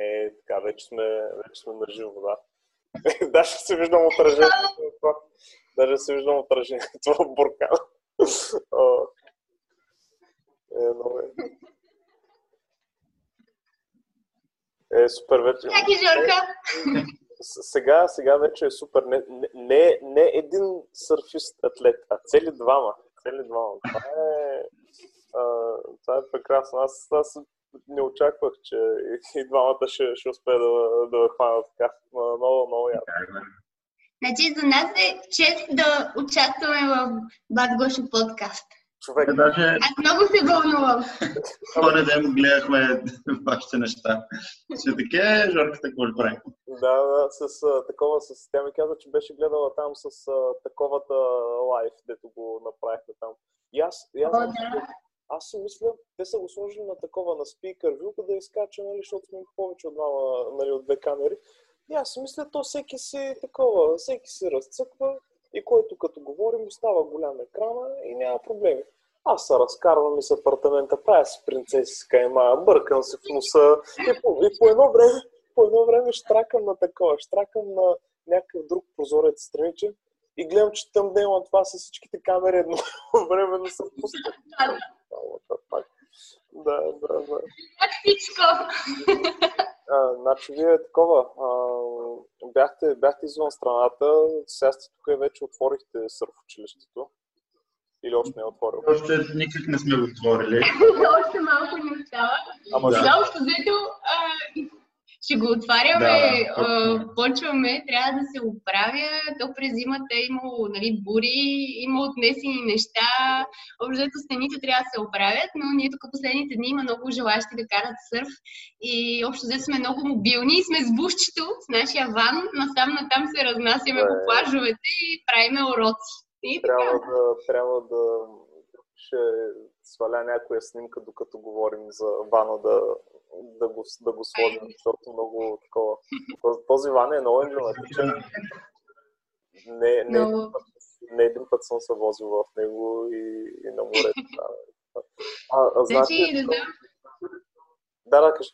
Е, така, вече сме, вече сме на живо, да. Даже се виждам отражението. Даже се виждам отражението в буркана. Е, много е. Е, супер вече. Е? Сега, сега вече е супер. Не, не, не един сърфист атлет, а цели двама. Цели двама. Това е, а, това е прекрасно. Аз, аз не очаквах, че и двамата ще, ще успее да, да хвана така. Много, много яко. Значи за нас е чест да участваме в Бат Гошо подкаст. Човек. Е, даже Аз много се вълнувам. втори ден гледахме вашите неща. Ще така, Жорката, какво ли прави? Да, да, с а, такова, с... тя ми каза, че беше гледала там с а, таковата лайф, дето го направихме там. И аз, и аз, О, да. Аз си мисля, те са го сложили на такова, на спикър вилка да изкача, нали, защото сме повече от двама, нали, от две камери. И аз си мисля, то всеки си такова, всеки си разцъква и който като говорим остава голям екрана и няма проблеми. Аз се разкарвам и с апартамента, правя си принцеси с кайма, бъркам се в носа и по, и по едно време, по едно време штракам на такова, штракам на някакъв друг прозорец страничен и гледам, че там днема това с всичките камери едно време да се пускат. Да, да, да. Как всичко? А, значи вие такова, а, бяхте, бяхте извън страната, сега сте тук и вече отворихте сърф училището. Или още не е отворил. Още никак не сме го отворили. Още малко ни остава. Ама Да. общо взето ще го отваряме, Да, а, точно. почваме, трябва да се оправя. То през зимата е имало нали, бури, има отнесени неща. Общо стените трябва да се оправят, но ние тук последните дни има много желащи да карат сърф и общо взето сме много мобилни и сме с бушчето, с нашия ван, насам натам се разнасяме по Е. плажовете и правиме уроци. И така. Трябва да, трябва да ще сваля някоя снимка, докато говорим за вана, да, да, го, да го сложим, защото много такова. Този, този ван е много емблематичен. Не, не, път, не един път съм се возил в него и, и на морето. Да. А, а, Значи, значи, да да, да, кажи.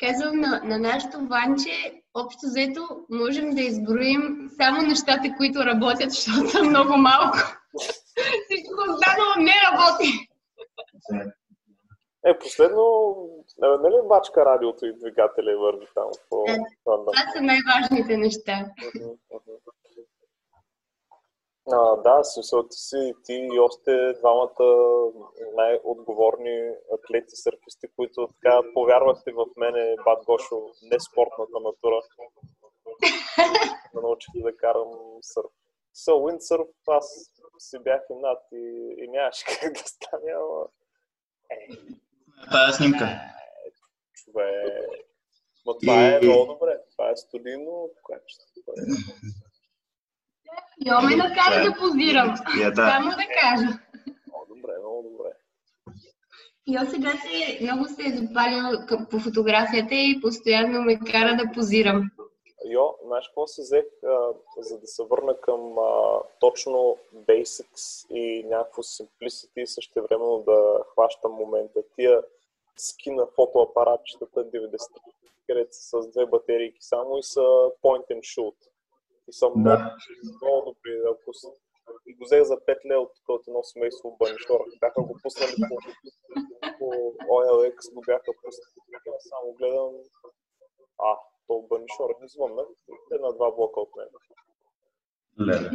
Казвам на, на нашото ванче, общо взето можем да изброим само нещата, които работят, защото са много малко. Всичко останало не работи. Е, последно, е, нали бачка радиото и двигателя върви там по Да. Лондон? Това са най-важните неща. А, да, смисъл ти си ти и още двамата най-отговорни атлети, сърфисти, които така повярвахте в мене, Бат Гошо, не спортната натура. да научих да карам сърф. Со, уиндсърф, аз си бях и над и, и нямаше как да стане, ама Тая снимка. човек. Но това е много добре. Това е студийно качество. Йо ме накара да позирам. Да. Само да кажа. Много добре, много добре. Йо сега се, много се е запалил по фотографията и постоянно ме кара да позирам. Йо, знаеш какво се взех, а, за да се върна към а, точно basics и някакво simplicity и също времено да хващам момента. Тия скина фотоапаратчетата 90 където са с две батерийки само и са point and shoot. И са много, Да. много добри. Ако с... го взех за 5 лева от от едно семейство Банишора. Бяха го пуснали по, по OLX, го бяха пуснали. Само гледам, а, не звънна, е на два блока от мен. Леле.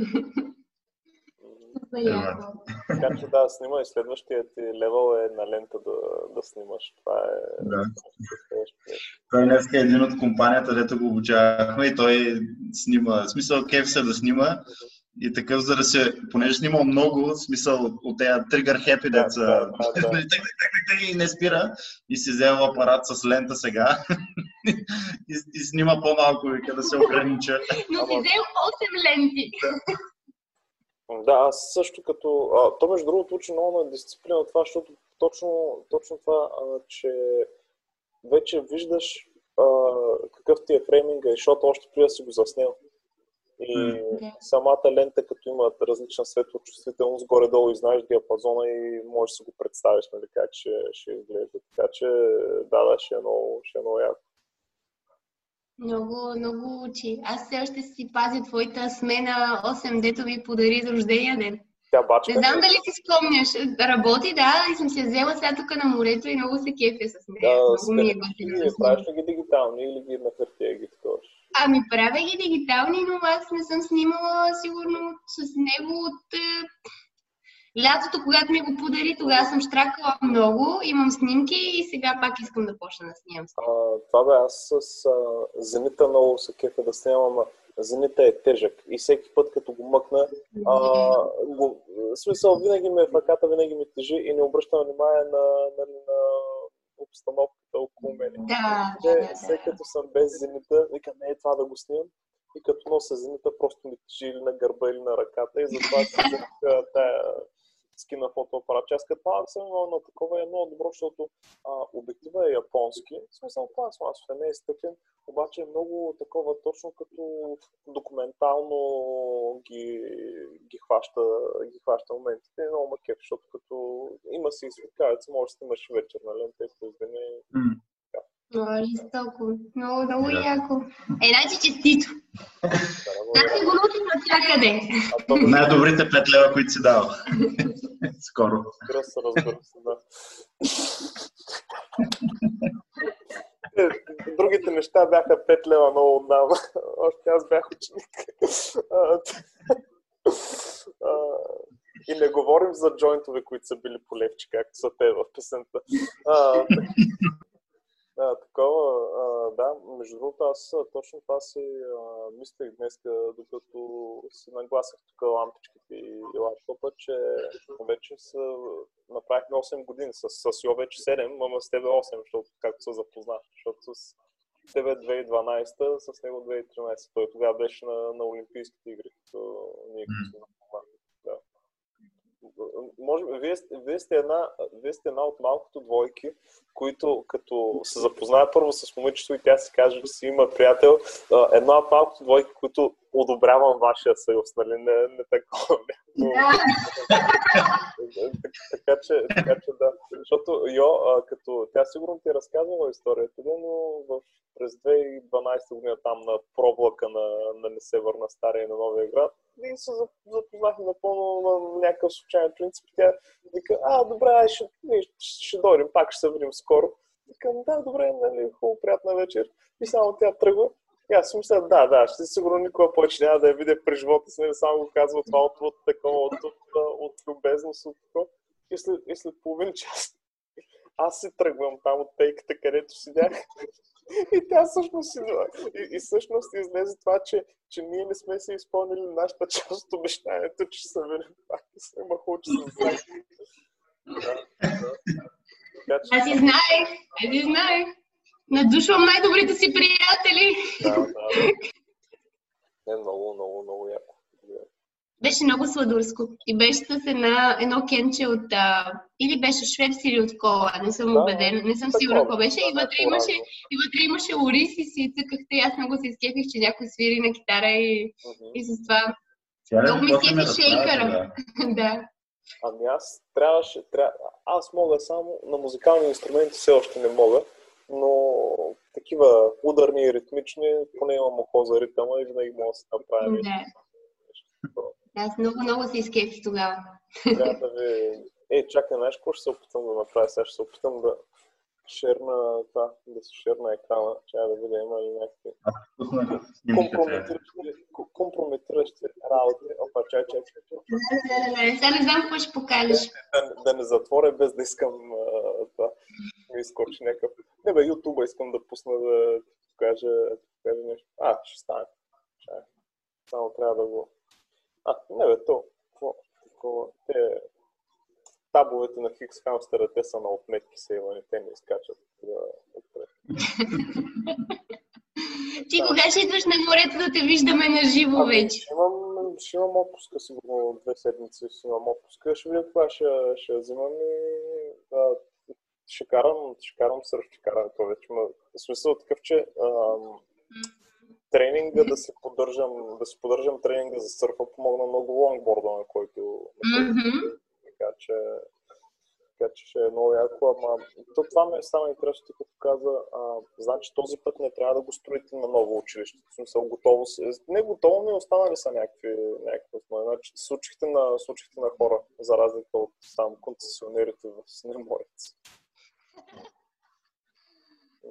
Така че да, снимай. Следващия ти левел е на лента да, да снимаш. Това е... Да. Той днес е един от компанията, дето го обучавахме и той снима, в смисъл кеф се да снима и такъв, за да се, понеже снимал много, в смисъл от тези тригър хепи, деца, да, да, да. и не спира и си взел апарат с лента сега и, и снима по-малко, вика да се огранича. Но си взел 8 ленти. Да, аз също като... А, то между другото учи много на дисциплина това, защото точно, точно това, а, че вече виждаш а, какъв ти е фрейминга, защото още преди да си го заснел. И самата лента, като има различна светлочувствителност, горе-долу и знаеш диапазона и можеш да си го представиш, нали, как ще, ще изглежда. Така че, да, да, ще е много, ще е много яко. Много, много учи. Аз все още си пазя твоята смена 8, дето ми подари за рождения ден. Тя бачка. Не знам дали си спомняш. Работи, да, и съм се взела сега тук на морето и много се кефя с нея. Да, много ми е готино. Правиш ли ги дигитални или ги на хартия ги такова? Ами правя ги дигитални, но аз не съм снимала сигурно с него от е, лятото, когато ми го подари, тогава съм штракала много, имам снимки и сега пак искам да почна да снимам. А, това бе, аз с а, Зенита много се кефа да снимам, ама Зенита е тежък и всеки път като го мъкна, а, го, смисъл винаги ми е в ръката, винаги ми тежи и не обръщам внимание на, на, на обстановката около мен. Да, Те, да, да, след като съм без зенита, вика, не е това да го снимам. И като нося зенита, просто ми тежи или на гърба, или на ръката. И затова си тая скина фотоапарат. Аз като малък съм имал на такова и е много добро, защото а, обектива е японски. В смисъл пластмасов, не е стъклен, обаче е много такова точно като документално ги, ги, хваща, ги хваща моментите. Е много макет, защото като има си светкавец, може да снимаш вечер, нали? Произведени. М. Много жестоко. Много, много яко. Е, значи честито. Да, Аз си го научих навсякъде. Най-добрите пет лева, които си дал. Скоро. разбира се, разбира се, да. Другите неща бяха 5 лева много отдавна. Още аз бях ученик. И не говорим за джойнтове, които са били по левче, както са те в песента. А, а, такова, а, да, между другото, аз точно това си а, мислех днес, докато си нагласах тук лампичките и, и лаптопа, че вече са, направихме 8 години, с, с Йо вече 7, ама с тебе 8, защото както се запознах, защото с тебе 2012, с него 2013, той тогава беше на, на Олимпийските игри, като ние като се запознахме. Може вие, вие, сте една, вие сте една от малкото двойки, които като се запознаят първо с момичето и тя си каже, че си има приятел, една от малкото двойки, които одобрявам вашия съюз, нали? Не, не такова. Но, така, че, така че да. Защото Йо, а, като тя сигурно ти е разказвала историята, но в, през 2012 година там на проблака на, на не се върна Стария и на Новия град, и се зап- запознахме напълно на някакъв случайен принцип. Тя вика, а, добре, ще, ние ще, ще дойдем, пак ще се видим скоро. Викам, да, добре, нали, хубаво, приятна вечер. И само тя тръгва. И аз си мисля, да, да, ще сигурно никога повече няма да я видя през живота си, нали, само го казва това от, от такова, от, от, от любезност, от такова. И след, и след половин час аз си тръгвам там от тейката, където седях. И тя всъщност. И, и всъщност излезе това, че, че ние не сме си изпълнили нашата част от обещанието, че ще се видим пак. И се има че се. Така Аз си знаех, аз си знаех. Надушвам най-добрите си приятели. да, да. Не, много, много, много яко. Беше много сладурско. И беше с една, едно кенче от... А, или беше швепс или от кола. Не съм Да, убедена. Не съм сигурна какво беше. И вътре имаше, и вътре имаше ориз и си цъкахте. И аз много се изкефих, че някой свири на китара и, и с това. Ли Много ми кефи да шейкъра. да? да. Ами аз трябваше, тря... аз мога само, на музикални инструменти все още не мога, но такива ударни и ритмични, поне имам ухо за ритъма и винаги мога да се направя нещо. да. Аз много, много се изкефих тогава. Трябва да ви... Е, чакай, знаеш какво ще се опитам да направя? Сега ще се опитам да шерна това, да се шерна екрана. Чакай да видя има ли някакви компрометиращи, компрометиращи работи. Опа, чай, чай, чай, чай. Сега не знам какво ще покажеш. да, да не затворя без да искам това. Ми изкочи някакъв. Не бе, YouTube искам да пусна да ти покажа, да ти покажа нещо. А, ще стане. Чай. Само трябва да го... А, не бе, то. Какво? Такова. Те... Табовете на Хикс Хамстера, те са на отметки сейвани, те не изкачат. Отпред. Ти кога ще идваш на морето да те виждаме на живо Ами, вече? Ще имам, ще имам отпуска, сигурно две седмици ще имам отпуска. Ще видя това ще, ще взимам и да, ще карам, ще карам сърф, ще карам това вече. Ма, в смисъл такъв, че ам, тренинга да се поддържам, да се поддържам тренинга за сърфа помогна много лонгборда, на който, на който Мгм. Така че така че ще е много яко, ама то това ме стана интересно, като каза, а, значи този път не трябва да го строите на ново училище. В смисъл, готово си. Не готово, но останали са някакви, някакви основи. Значи, случихте на, случихте на хора, за разлика от там концесионерите в Снеморец.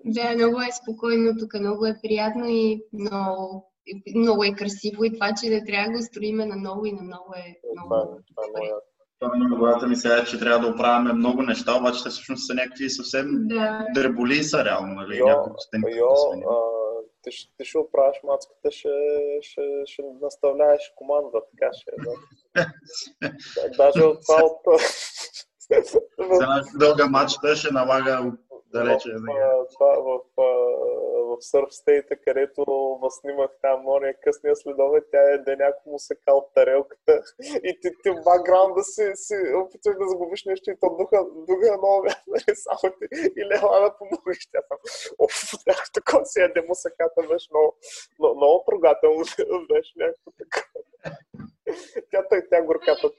Да, много е спокойно тук, много е приятно и много, много е красиво и това, че не трябва да го строиме на ново и на ново е много... Това, е- това е много ми главата ми сега, че трябва да оправяме много неща, обаче те всъщност са някакви съвсем Да. дреболи са реално, нали? Йо, Няколко стенки. Йо, а, ти, ще- ти ще оправиш мацката, ще, ще, ще наставляваш команда, така ще е. Да. Да, Даже от това от... За дълга матчта ще налага далече. в, а, това, в, а, в Surf State, където снимах там ония късния следове, тя е да някой му се кал тарелката и ти, ти в бакграунда си, си опитваш да загубиш нещо и то духа, духа е много нали, само ти и лева да помогнеш. Тя там, оф, някакво такова си яде мусаката, беше много, много, много трогателно, беше някакво такова. Тя, тя, тя горката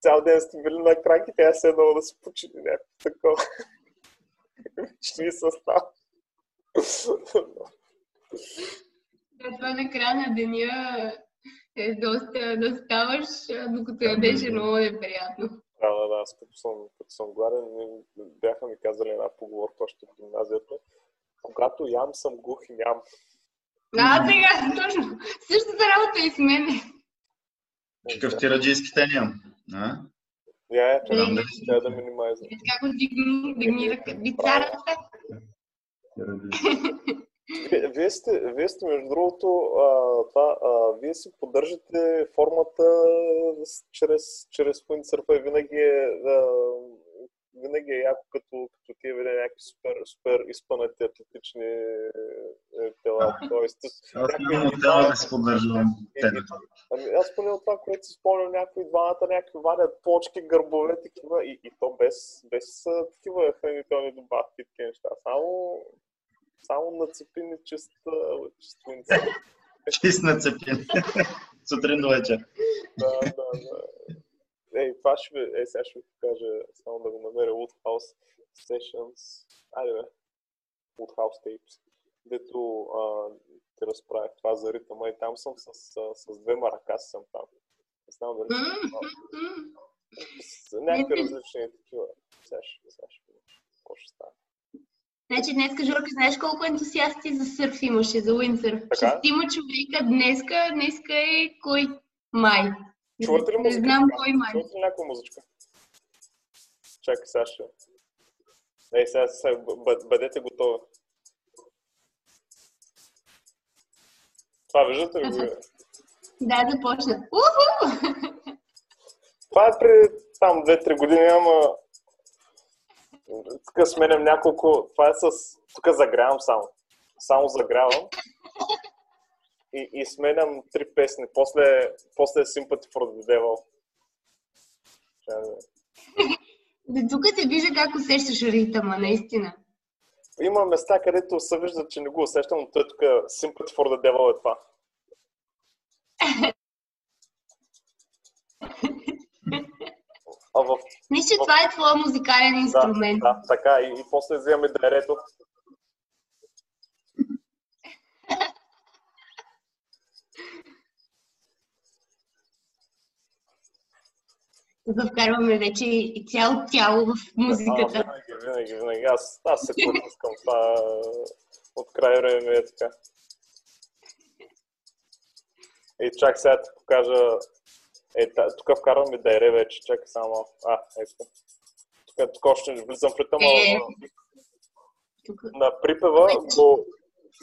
цял ден сте били на крак и тя се едно да се почини някакво такова. Ви състав. Да, това на края на деня е доста да ставаш, докато ядеш е много неприятно. Да, да, да, аз като съм, като съм гладен, бяха ми казали една поговорка още в гимназията. Когато ям, съм глух и ням. А, сега, точно. Същата работа и с мене. Какъв ти раджийски те нямам? А? Я, чакай, дали- трябва да минимайза. Е, Така го дигни, дигни ръка. Вицарата. Вие, вие, сте, вие сте, между другото, а, това, а, вие си поддържате формата чрез, чрез Windsurf и винаги е, а, винаги е яко, като, като ти видя някакви супер, супер изпънати атлетични е, тела. Тоест, Аз имам дава- да си поддържам. Ами аз поне от това, което си спомням, някои двамата някакви вадят почки, гърбове, такива и, и то без, без такива хранителни добавки такива неща. Само, само нацепини чист, а, чист винца. Чист на цепин. Сутрин до вечер. да, да, да. Ей, това ще ви, ей, сега ще ви покажа, само да го намеря Woodhouse Sessions. Айде бе. Woodhouse Tapes. Дето а, ти разправях това за ритъма и там съм с, с, с две маракаси съм там. Не знам дали м. с някакви различни такива. Сега ще, сега ще какво ще стане. Значи днеска, Жорка, знаеш колко ентусиасти за сърф имаше, за уиндсърф? Шестима човека днеска, днеска е кой? Май. Чувате ли Не музика? знам сега? кой май. Чувате ли някаква музичка? Чакай, сега ще. Ей, сега, сега бъ- бъдете готови. Това виждате ли? го? Да, започна. Уху! Това е преди там 2-3 години, ама тук сменям няколко. Това е с... Тук загрявам само. Само загрявам. И, и сменям три песни. После, после е Sympathy for the Devil. Да- Да, тук се вижда как усещаш ритъма, наистина. Има места, където се вижда, че не го усещам, но той тук Sympathy for the Devil е това. А в... Мисля, че това е твоя музикален Да, инструмент. да, така. И, и после взимаме дерето. Вкарваме вече и цяло тяло в А, музиката. винаги, винаги, винаги. Аз, аз се потискам това от край време е така. И чак сега ти покажа. Е, тук вкарваме дайре вече. Чакай само. А, ето. Тук, тук още не влизам в ритъма. Е. На припева, но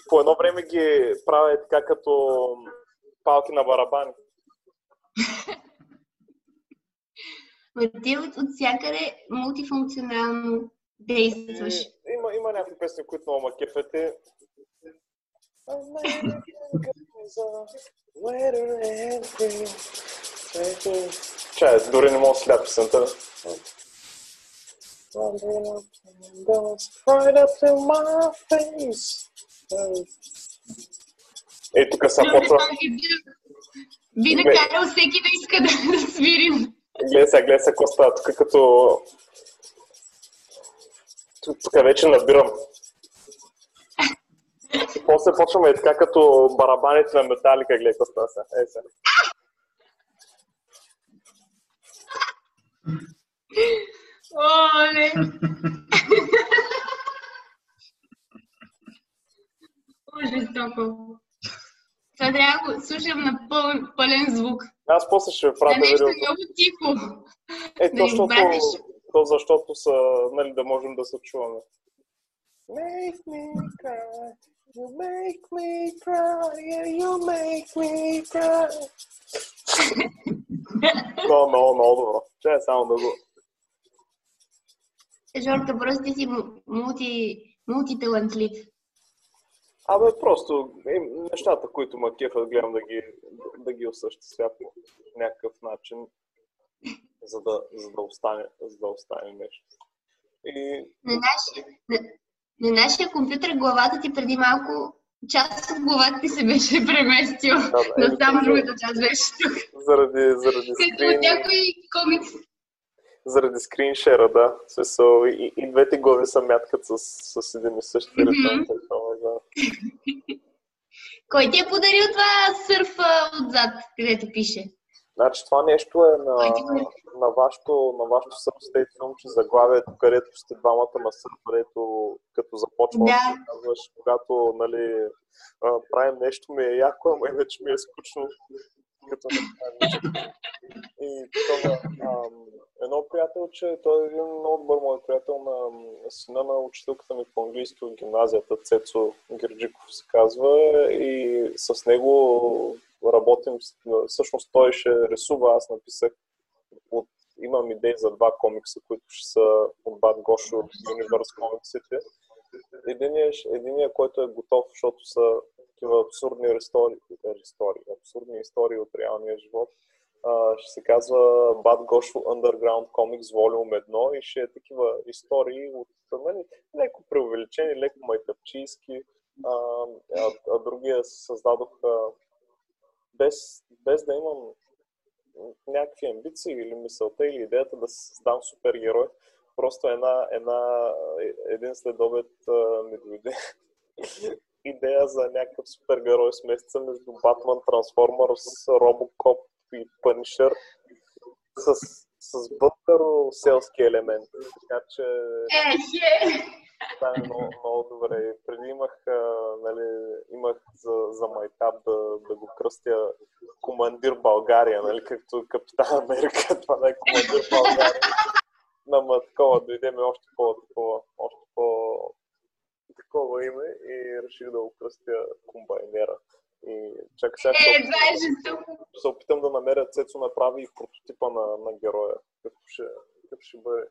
по едно време ги правя така като палки на барабани. Ма ти от, всякъде мултифункционално действаш. И, има, има някакви песни, които много ма кефете. Чай, дори не мога да следя песента. Ей, тук са почва. Би накарал всеки да иска да свирим. Гледай сега, гледай сега, какво става тук, като Тук вече набирам. После почваме и така като барабаните на металика, гледай какво става сега. Е, сега. Оле! Жестоко. Това трябва да го слушам на пълен, пълен звук. Аз после ще ви Да пратя нещо видеото. много тихо. Е, да защото, то защото са, нали, да можем да се чуваме. Make me cry, you make me cry, you make me cry. Много, много, много добро. Чай само да го... Жорка, просто ти си му- мулти, мултиталантлив. Абе, просто е, нещата, които ма кефа, гледам да ги, да ги осъществя по някакъв начин, за да, за да, остане, за да остане нещо. И На, наш, на, на нашия компютър главата ти преди малко, част от главата ти се беше преместил, Да, да, но еми, само това- другата част беше тук. заради, заради Като скрин, някой комикс. заради скриншера, да. Смисъл, и, и двете глави са мяткат с, с един и същи Мгм. Кой ти е подарил това сърфа отзад, където пише? Значи това нещо е на, е? на вашето, на вашето Substate филмче заглавието, където сте двамата на сър, където като започва Да. казваш, когато нали, правим нещо ми е яко, ама иначе ми е скучно. Като нищо. И това, ам, едно приятелче, той е един много добър мой приятел на сина на учителката ми по английски от гимназията, Цецо Герджиков се казва, и с него работим, всъщност той ще рисува, аз написах от, имам идеи за два комикса, които ще са от Бат Гошо Universe комиксите. Единият, единия, който е готов, защото са такива абсурдни истории, абсурдни истории от реалния живот. Ще се казва Bad Gosho Underground Comics Volume 1 и ще е такива истории от нали, леко преувеличени, леко майтапчийски. А, а, а другия създадох а, без, без да имам някакви амбиции или мисълта или идеята да създам супергерой. Просто една, една, един следобед а, ми дойде идея за някакъв супергерой с месеца между Батман, Трансформърс, Робокоп и Пънишър с, с бътъро селски елемент. Така че Е, е. стане много, много добре. Преди имах, а, нали, имах за, за майтап да, да го кръстя командир България, нали, както Капитан Америка, това не е командир България. Ама такова дойде ми още по такова, още по такова име и реших да го кръстя комбайнера. И чакай сега ще, Е, е ще се опитам да намеря Цецо направи и прототипа на, на героя. Какъв ще, какъв ще бъде.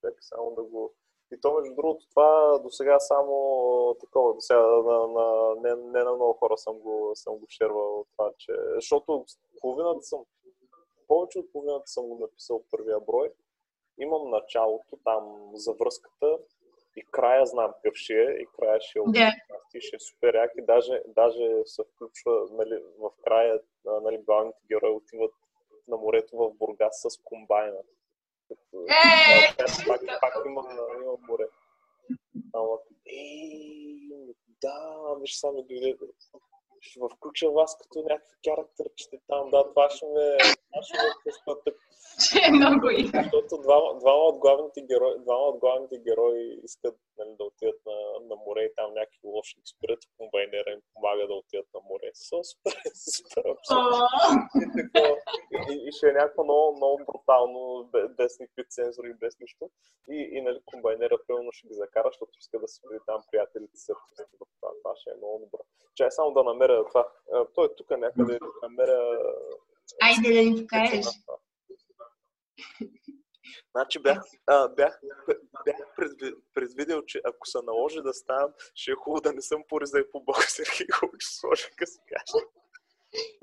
Чакай само да го... И то, между другото, това до сега само такова, до сега на, на, не, не на много хора съм го, съм го шервал това, че... Защото половината съм, повече от половината съм го написал първия брой. Имам началото там за връзката и края знам какъв ще е и края ще е Да. и ще е супер як и даже, даже се включва нали, в края, нали, главните герои отиват на морето в Бургас с комбайна. Е, пак, пак, пак има, има море. Ама, ей, да, виж само дойде. Ще ме включа вас като някакви характерчета там. Да, това ще ме... Това ще ме че е много и. Защото двама, двама, от главните герои, двама от главните герои искат нали, да отидат на, на море и там някакви лоши ги спират и комбайнера им помага да отидат на море. Со, супер, супер И, и, ще е някакво много, много брутално, бе- без никакви цензури, без нищо. И, и нали, комбайнера примерно ще ги закара, защото иска да се види там приятелите си това. Това ще е много добро. Чай само да намеря това. А, Той е тук някъде, да намеря... Айде да ни покажеш. Значи бях, а, бях, бях предви- предвидел, че ако се наложи да ставам, ще е хубаво да не съм по реза и по боксер и хубаво ще сложа къскаш.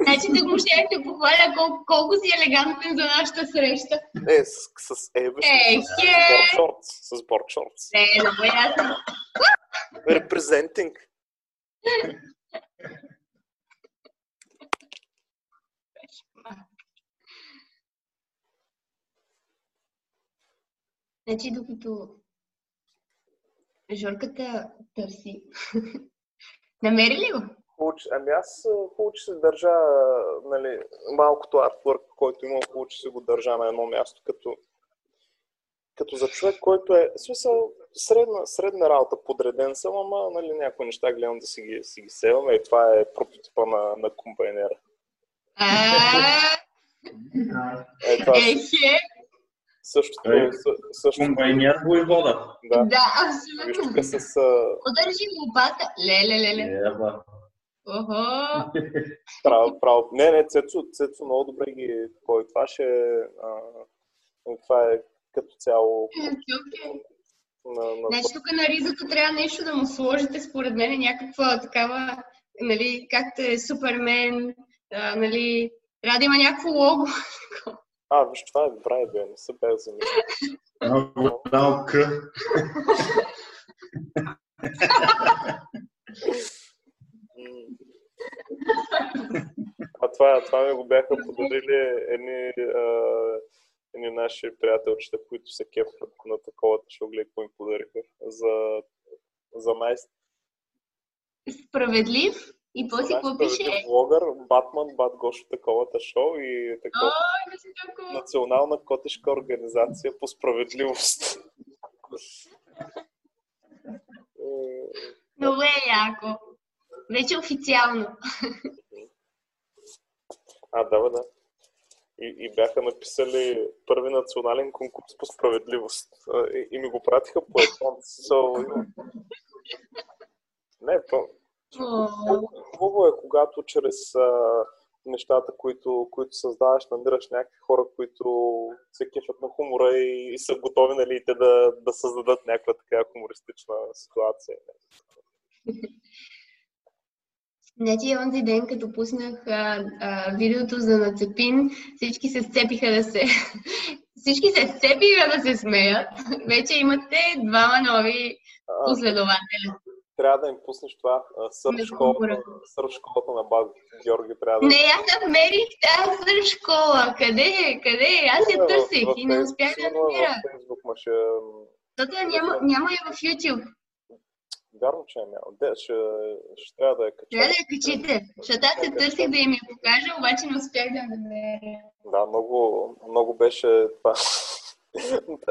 Значи да го ще те похваля колко, колко си елегантен за нашата среща. Е, с, с Ебе, Е, с, хе! с бордшортс. Не, много ясно. Representing. Значи докато Жорката търси. Намери ли го? Получи, ами аз получи се държа, нали, малкото артворк, който имам, получи се го държа на едно място, като, като за човек, който е, в смисъл, средна, средна работа, подреден съм, ама нали, някои неща гледам да си ги, си ги севаме и това е прототипа на, на комбайнера. Е, това Същото, е, също... Комбайнер воевода. Да, да абсолютно. с... Удържи лопата. Леле, леле. Ева. Охо. Право, право. Не, не, Цецо, Цецо много добре ги... Кой това ще... А, това е като цяло... Okay. На, на... Значи тук на ризата трябва нещо да му сложите, според мен, някаква такава, нали, както е Супермен, а, нали, трябва да има някакво лого. А, виж, това е добра идея, не се бях замислил. Много К. А това, това ми го бяха подарили едни, а, едни наши приятелчета, които се кефат на такова шогле, какво им подариха за, за майстор. Справедлив? И после какво пише? Влогър, Батман, Бат Гошо, таковата шоу и такова. Национална котешка организация по справедливост. Много е яко. Вече официално. А, да, да. И, и бяха написали първи национален конкурс по справедливост. И, и ми го пратиха по екран. So, не, то... Хубаво е, когато чрез а, нещата, които, които създаваш, намираш някакви хора, които се кефят на хумора и, и са готови нали, те да, да създадат някаква така хумористична ситуация. Значи онзи ден, като пуснах а, а, видеото за нацепин, всички се сцепиха да се... всички се сцепиха да се смеят. Вече имате двама нови последователи. Трябва да им пуснеш това. Сърв школата, сърв школата на Баз Георги трябва да... Не, аз намерих тази сърв школа. Къде е? Къде е? Аз я търсих и не успях да намеря. Защото няма, няма я в YouTube. Вярно, че е мял. Де, ще, ще трябва да я кача. Трябва да я качите. Защото аз се търсих да им я покажа, обаче не успях да намеря. Да, много, много беше това.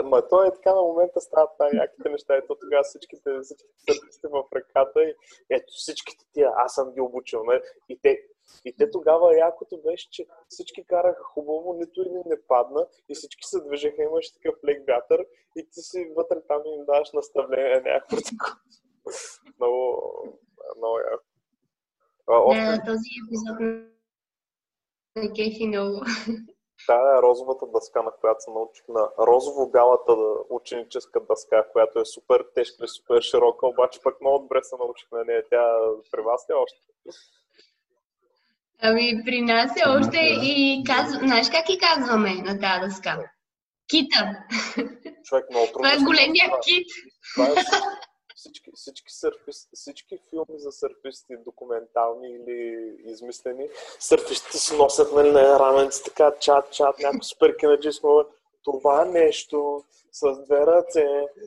Ма то е така на момента стават най-яките неща. Ето тогава всичките, всичките сърдисти в ръката и ето всичките тия, аз съм ги обучил. Не? И те, и те тогава якото беше, че всички караха хубаво, нито един не падна и всички се движеха, имаш такъв лек вятър и ти си вътре там им даваш наставление някакво такова. много, много яко. Да, този епизод на кефи много. Тая е розовата дъска, на която се научих, на розово-бялата ученическа дъска, която е супер тежка и супер широка, обаче пък много добре се научих на нея. Тя при вас ли е още? Ами при нас е още и казва, знаеш как и казваме на тази дъска? Кита. Човек много трудно. Това е големия кит. Това е всички, всички, сърфис, всички филми за сърфисти, документални или измислени, сърфистите си носят нали, на раменци, така чат, чат, някакво супер кинаджисмо. Това нещо с две ръце,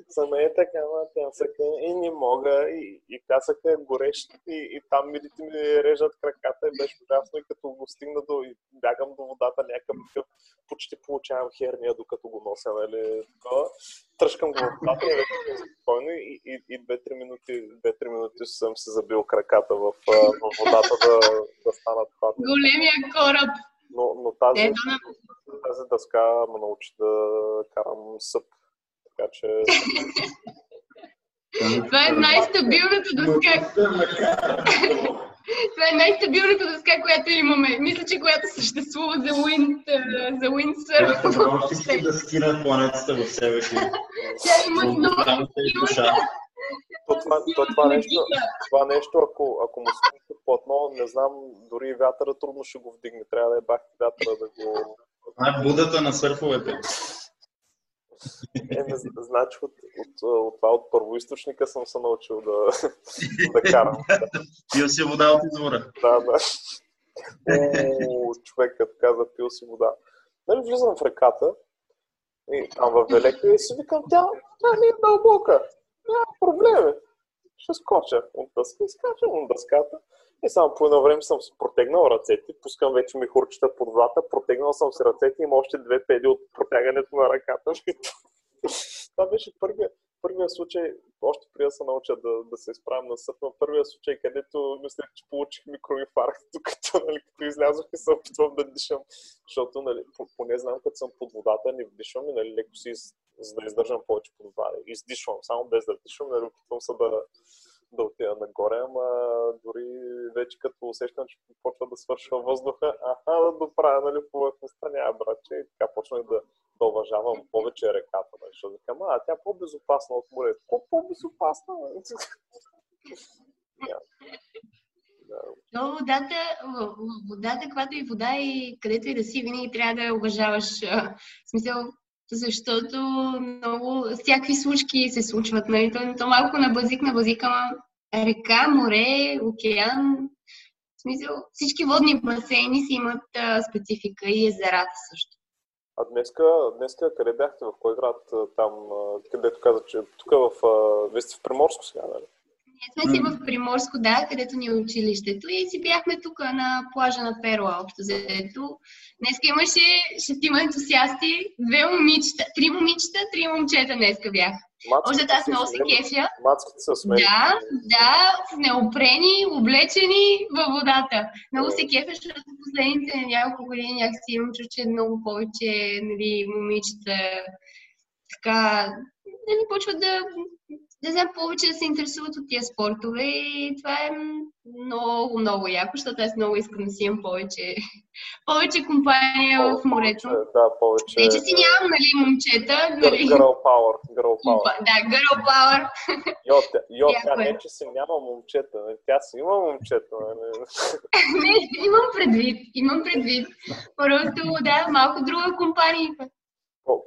са ме е така на пясъка и не мога. И, и пясъка е горещ и, и там милите ми режат краката и беше ужасно. И като го стигна до, и бягам до водата някакъв почти получавам херния, докато го нося, нали, такова. Тръжкам го водата и вече спокойно и, и, и 2-3 минути, 2-3 минути съм се забил краката в, в водата да, да станат хладни. Големия кораб! Но, но тази, Ето, тази дъска ме научи да карам съп така че... Това е най-стабилната дъска. Това е най-стабилната дъска, която имаме. Мисля, че която съществува за Wind, за Windsurf. Всички дъски на планетата в себе си. Тя има много. То това, то, това, нещо, това нещо, ако, ако му платно, не знам, дори вятъра трудно ще го вдигне. Трябва да е бахти вятъра да го... Това е будата на сърфовете. Е, значи от, от, от, това от първоисточника съм се научил да, да карам. Пил си вода от извора. Да, да. О, човекът каза, пил си вода. Нали, влизам в реката и там в Велека и си викам, тя, тя не е дълбока. няма проблеми. Ще скоча от дъска и скачам от дъската. И само по едно време съм си протегнал ръцете, пускам вече ми хурчета под водата, протегнал съм си ръцете, има още две педи от протягането на ръката. Това беше първият първия случай, още преди да се науча да, да се изправям на съд, но първия случай, където мисля, че получих микроинфаркт, докато нали, като излязох и се опитвам да дишам, защото нали, поне знам, като съм под водата, не вдишвам и нали, леко си, за да издържам повече под вода. Издишвам, само без да дишам, нали, опитвам се да, да отида нагоре, ама дори вече като усещам, че почва да свършва въздуха, аха, да доправя нали, повърхността, няма братче, и така почнах да, да уважавам повече реката, нали, защото викам, а тя е по-безопасна от морето. Какво по-безопасна? Но водата, водата, каквато и вода и където и да си, винаги трябва да уважаваш. В смисъл, защото много, всякакви случки се случват. Нали? То, то малко на базик, на базик, ама река, море, океан. В смисъл, всички водни басейни си имат а, специфика и езерата също. А днеска, днеска къде бяхте? В кой град там, където каза, че тук в... Вие сте в Приморско сега, нали? Ние сме си в Приморско, да, където ни е училището и си бяхме тук на плажа на Перла, общо заето. Днеска имаше шестима ентусиасти, две момичета, три момичета, три момчета днеска бяха. Може да аз много се кефя. Мацките са смели. Да, да, неопрени, облечени във водата. Много се кефя, защото последните няколко години някакси имам че много повече нали, момичета така нали, почват да не знам, повече да се интересуват от тия спортове и това е много, много яко, защото аз много искам да си имам повече, повече компания в морето. Да, повече. Вече си нямам, нали, момчета. Нали? Girl power, girl power. Да, girl power. Йо, тя, йо, тя е. не, че си няма момчета, нали? тя си има момчета. Нали? не, имам предвид, имам предвид. Просто, да, малко друга компания.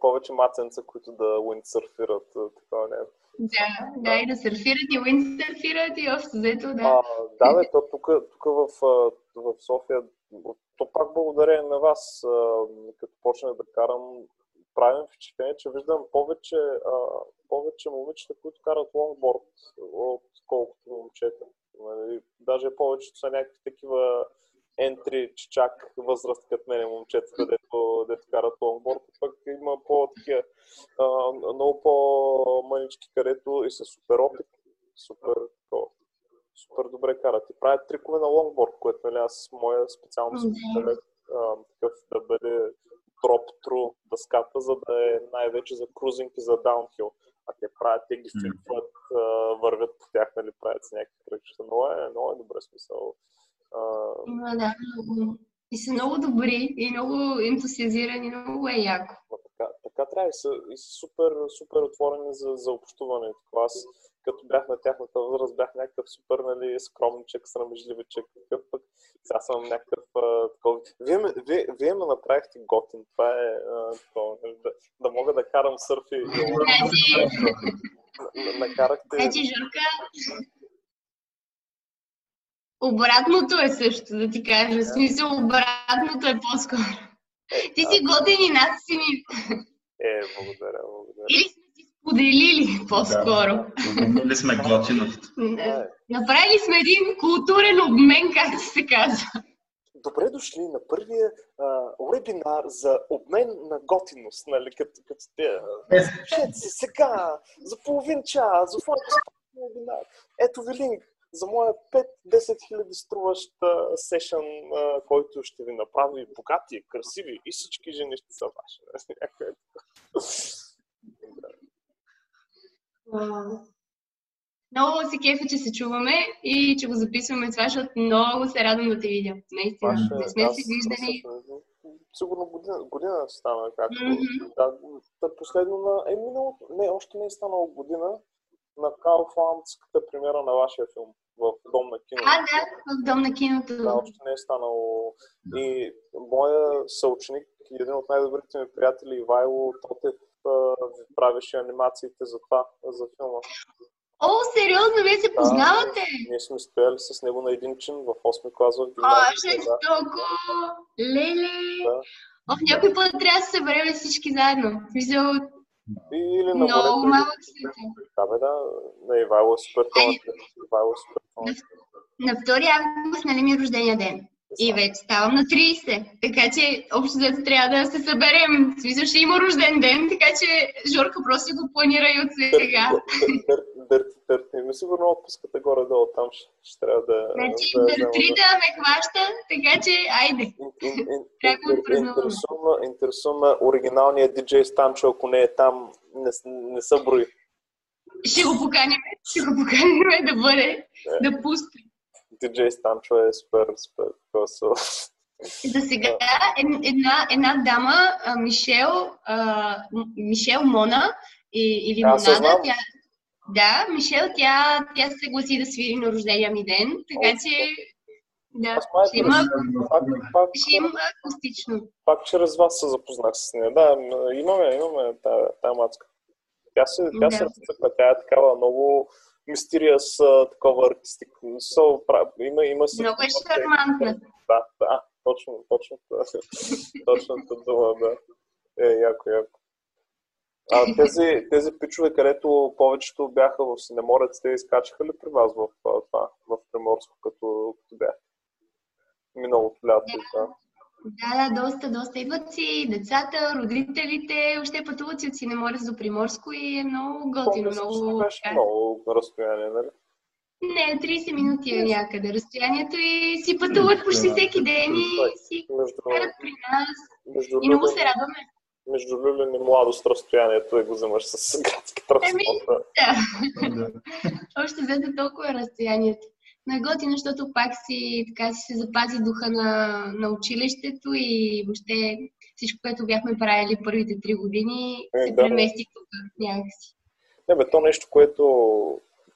повече маценца, които да уиндсърфират, такова не. Да, да, и да серфират и уиндсърфират и общо взето, да. А, да, бе, то тук, тук в, в София, то пак благодарение на вас, като почнах да карам, правим впечатление, че виждам повече, повече момичета, които карат лонгборд, отколкото момчета. Нали, даже повечето са някакви такива ентри, чак възраст като мене момчета, дето, дето карат лонгборд. Пък има по-такива, много по-мънички, където и са супер опит, супер, супер добре карат. И правят трикове на лонгборд, което нали, аз моя специално mm-hmm. такъв да бъде дроп тру дъската, за да е най-вече за крузинг и за даунхил. А те правят, те ги флипват, вървят по тях, нали, правят с някакви кръгчета. Много е, много е добре смисъл. Има, да. И са много добри и много ентусиазирани, много е яко. Така, така трябва и са, и са супер, супер отворени за, за общуване. Аз като бях на тяхната възраст, бях някакъв супер нали, скромничък, срамежливичък, такъв пък. Сега съм някакъв такова. Вие, вие, вие ме направихте готин. Това е а, такова, нали, да, да мога да карам сърфи. Значи... Накарахте... Значи, Журка, Обратното е също, да ти кажа. В смисъл, обратното е по-скоро. Ти си годен и нас си ни. Е, благодаря, благодаря. Или сме си споделили по-скоро. Да, сме готиност. Направили сме един културен обмен, както се казва. Добре дошли на първия а, вебинар за обмен на готиност, нали, като, като те. Слушайте си сега, за половин час, за вебинар. Ето ви линк за моя 5-10 хиляди струващ сешън, който ще ви направи богати, красиви и всички жени ще са ваши. Много се кефа, че се чуваме и че го записваме това, защото много се радвам да те видя. Наистина. Ваше, не сме си виждали. Сигурно година, година стана, както. Mm-hmm. Да, последно на... Е, миналото... Не, още не е станало година на Кауфландската премиера на вашия филм в Дом на киното. А, да, в Дом на киното. Да, още не е станало. И моя съученик и един от най-добрите ми приятели, Ивайло Тотев, ви правеше анимациите за това, за филма. О, сериозно, вие се познавате? Да, ние сме стояли с него на един чин в 8 клас в гимназията. О, жестоко! Леле! Да. О, някой път трябва да се съберем всички заедно. Смисъл, Или на Много малък свят. Да, бе, да. На Ивайло супер талантлив. На 2 август, нали ми е рождения ден? И вече ставам на 30. Така че общо взето трябва да се съберем. В смисъл ще има рожден ден, така че Жорка просто го планира и от сега. Дърти, дърти. Ми сигурно отпуската горе-долу там ще, ще трябва да... Значи да, дъртри да ме хваща, така че айде. Ин- ин- ин- Трябва да го интер- отпразнуваме. Интересуваме, интересуваме оригиналния диджей Станчо, ако не е там, не, не са брои. Ще го поканим, ще го поканим да бъде, да пусне. Диджей Станчо е супер, супер. Просто. За сега ед- една, една дама, Мишел, а, Мишел Мона и, или Аз Монада, тя, да, Мишел, тя, тя се съгласи да свири на рождения ми ден, така че да, ще има, Пак, пак, ще има акустично. пак чрез вас се запознах с нея. Да, имаме, имаме тая, тая мацка. Тя се, тя Да. се разцъква, тя е такава много мистериъс, такова артистик. So, има, има си... Много е шармантна. Да, да, точно, точно, точната дума, да. Е, яко, яко. А тези, тези пичове, където повечето бяха в Синеморец, те изкачаха ли при вас в това, в Приморско, като, като бях? Миналото лято, да. Да, да, доста, доста. Идват си децата, родителите, още пътуват си от Синеморец до Приморско и е много готино, много... беше много разстояние, нали? Не, 30 минути е някъде разстоянието и си пътуват почти всеки ден и си Между, карат при нас. между, И много се радваме. между Люлин и младост разстоянието и го вземаш с градски транспорт. да. Да, Да. още взето толкова е разстоянието. Но е готино, защото пак си, така си се запази духа на, на училището и въобще всичко, което бяхме правили първите три години, Е, се да. премести тук някакси. Не, бе, то нещо, което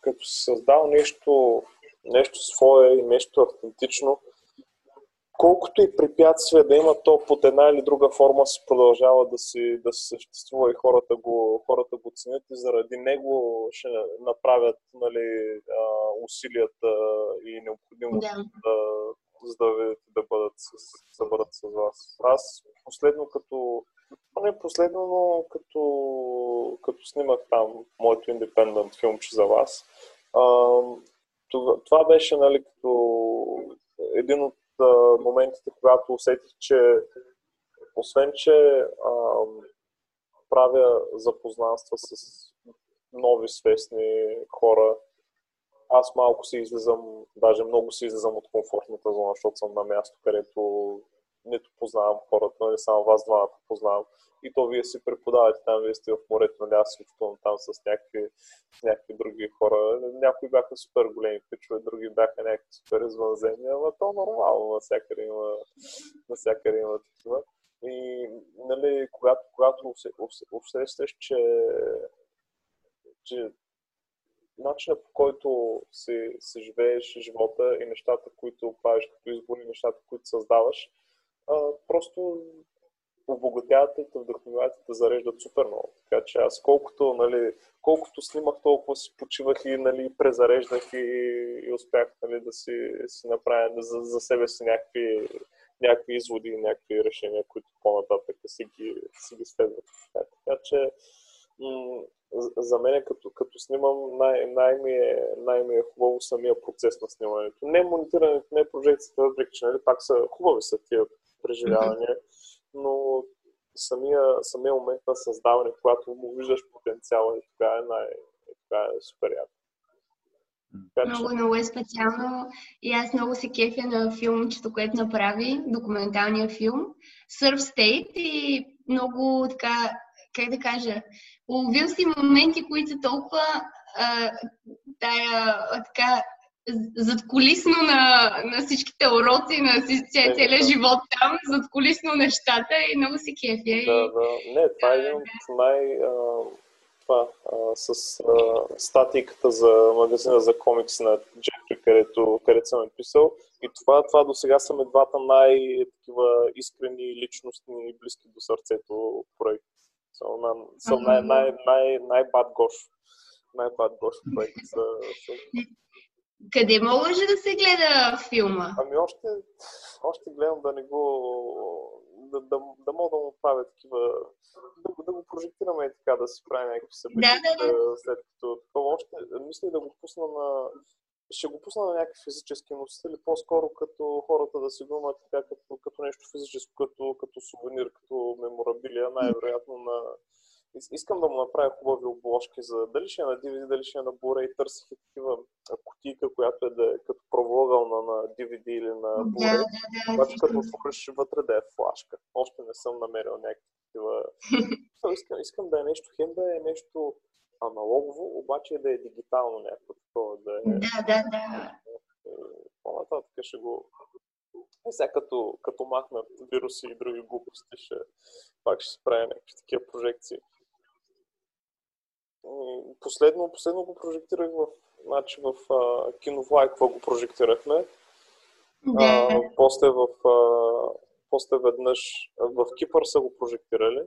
като си създал нещо, нещо свое и нещо автентично, колкото и препятствия да има, то под една или друга форма се продължава да си, да си съществува и хората го, хората го ценят и заради него ще направят нали, усилията и необходимост Да. да, за да, ви- да, бъдат с, да бъдат с вас. Аз последно като, не последно, но като, като снимах там моето индепендент филмче за вас, а, това, това беше нали, като един от а, моментите, когато усетих, че освен, че а, правя запознанства с нови свестни хора, аз малко си излизам, даже много си излизам от комфортната зона, защото съм на място, където нито познавам хората, нали, само вас двамата познавам. И то вие си преподавате там, вие сте в морето, нали, аз там с някакви, някакви други хора. Някои бяха супер големи пичове, други бяха някакви супер извънземни, ама то нормално, навсякъде има, навсякъде има такива. И, нали, когато, когато усе- усе- усещаш, че, че начинът по който си, си живееш живота и нещата, които правиш като избори, нещата, които създаваш, а, просто обогатяват и те вдъхновяват и те зареждат супер много. Така че аз колкото, нали, колкото снимах, толкова си почивах и нали, презареждах и, и успях нали, да си, си направя за, за себе си някакви, някакви изводи и някакви решения, които по-нататък си ги, си ги следват. Така, така че м- за- мен като, като снимам най- най-ми, е, най-ми е хубаво самия процес на снимането. Не монтирането, не прожекцията, въпреки че нали, пак са хубави са тия преживявания, но самия, самия момент на създаване, когато му виждаш потенциала и тогава е, най, тогава е супер яко. Много, много е специално. И аз много се кефя на филмчето, което направи, документалния филм. Surf State и много така, как да кажа, уловил си моменти, които толкова а, тая, така, зад колисно на, на всичките уроци, на ця- целия живот там, зад колисно нещата и много се кефя. Да, да. Не, това е един от най... А, това, а, с а, статиката за магазина за комикс на Джефри, където, където съм е писал. И това, това до сега са двата най-такива искрени, личностни и близки до сърцето проекти. Съм, на, съм най, най, най, най-бад гош. Най-бад гош проект. Са, са, Къде може да се гледа филма? Ами още, още гледам да не го, да, да, да мога да му правя такива, да, да го прожектираме и така, да си прави някакви събития, да, да, да. след като такова още, мисля да го пусна на, ще го пусна на някакви физически носители, по-скоро като хората да си го имат така като, като нещо физическо, като, като сувенир, като меморабилия, най-вероятно на, Искам да му направя хубави обложки за дали ще е на DVD, дали ще е на Blu-ray. Търсих и такива кутийка, която е да е като правоъгълна на DVD или на Blu-ray. Да, да, обаче като отвориш вътре да е флашка. Още не съм намерил някакви такива. искам, искам да е нещо, хем да е нещо аналогово, обаче да е дигитално някакво такова. Да, е... да, да. да. По-нататък ще го и сега като, като махнат вируси и други глупости, ще, пак ще се прави някакви такива прожекции. Последно, последно го прожектирах в, значи в а, киновлайква го прожектирахме. Да. А, после, в, а, после веднъж в Кипър са го прожектирали.